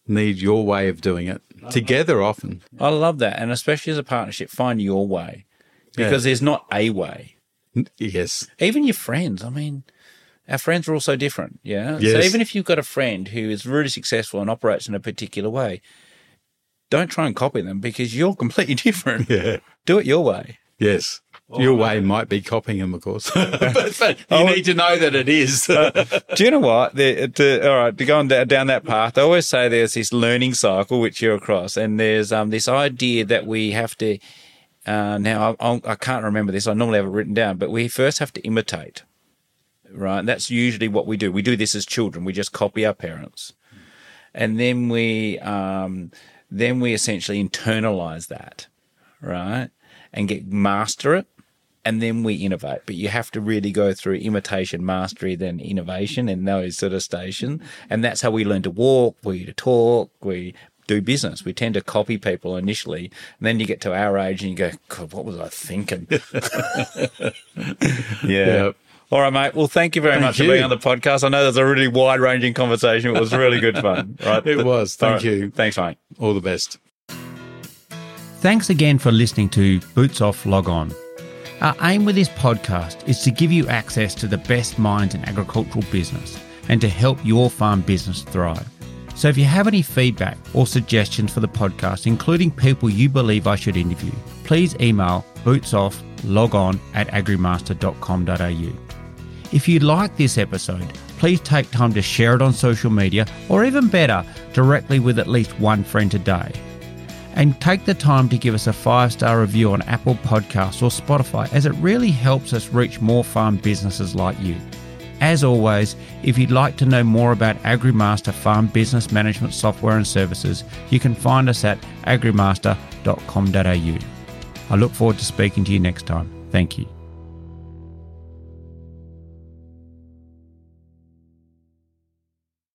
need your way of doing it together often. I love that. And especially as a partnership, find your way because there's not a way. Yes. Even your friends, I mean, our friends are all so different. Yeah. Yes. So even if you've got a friend who is really successful and operates in a particular way, don't try and copy them because you're completely different. Yeah. Do it your way. Yes. Your way might be copying them, of course. but, but you need to know that it is. Do you know what? The, to, all right, to go on down that path, I always say there's this learning cycle which you're across, and there's um, this idea that we have to. Uh, now I, I, I can't remember this. I normally have it written down, but we first have to imitate, right? And that's usually what we do. We do this as children. We just copy our parents, and then we um, then we essentially internalize that, right? And get master it. And then we innovate. But you have to really go through imitation, mastery, then innovation and those sort of stations. And that's how we learn to walk, we to talk, we do business. We tend to copy people initially. And then you get to our age and you go, God, what was I thinking? yeah. Yep. All right, mate. Well, thank you very Thank much for being on the podcast. I know there's a really wide ranging conversation. It was really good fun. Right. It was. Thank All right. you. Thanks, mate. All the best. Thanks again for listening to Boots Off Log On. Our aim with this podcast is to give you access to the best minds in agricultural business and to help your farm business thrive. So if you have any feedback or suggestions for the podcast, including people you believe I should interview, please email bootsofflogon at agrimaster.com.au. If you like this episode, please take time to share it on social media or even better, directly with at least one friend today and take the time to give us a five star review on Apple Podcasts or Spotify, as it really helps us reach more farm businesses like you. As always, if you'd like to know more about AgriMaster Farm Business Management Software and Services, you can find us at agrimaster.com.au. I look forward to speaking to you next time. Thank you.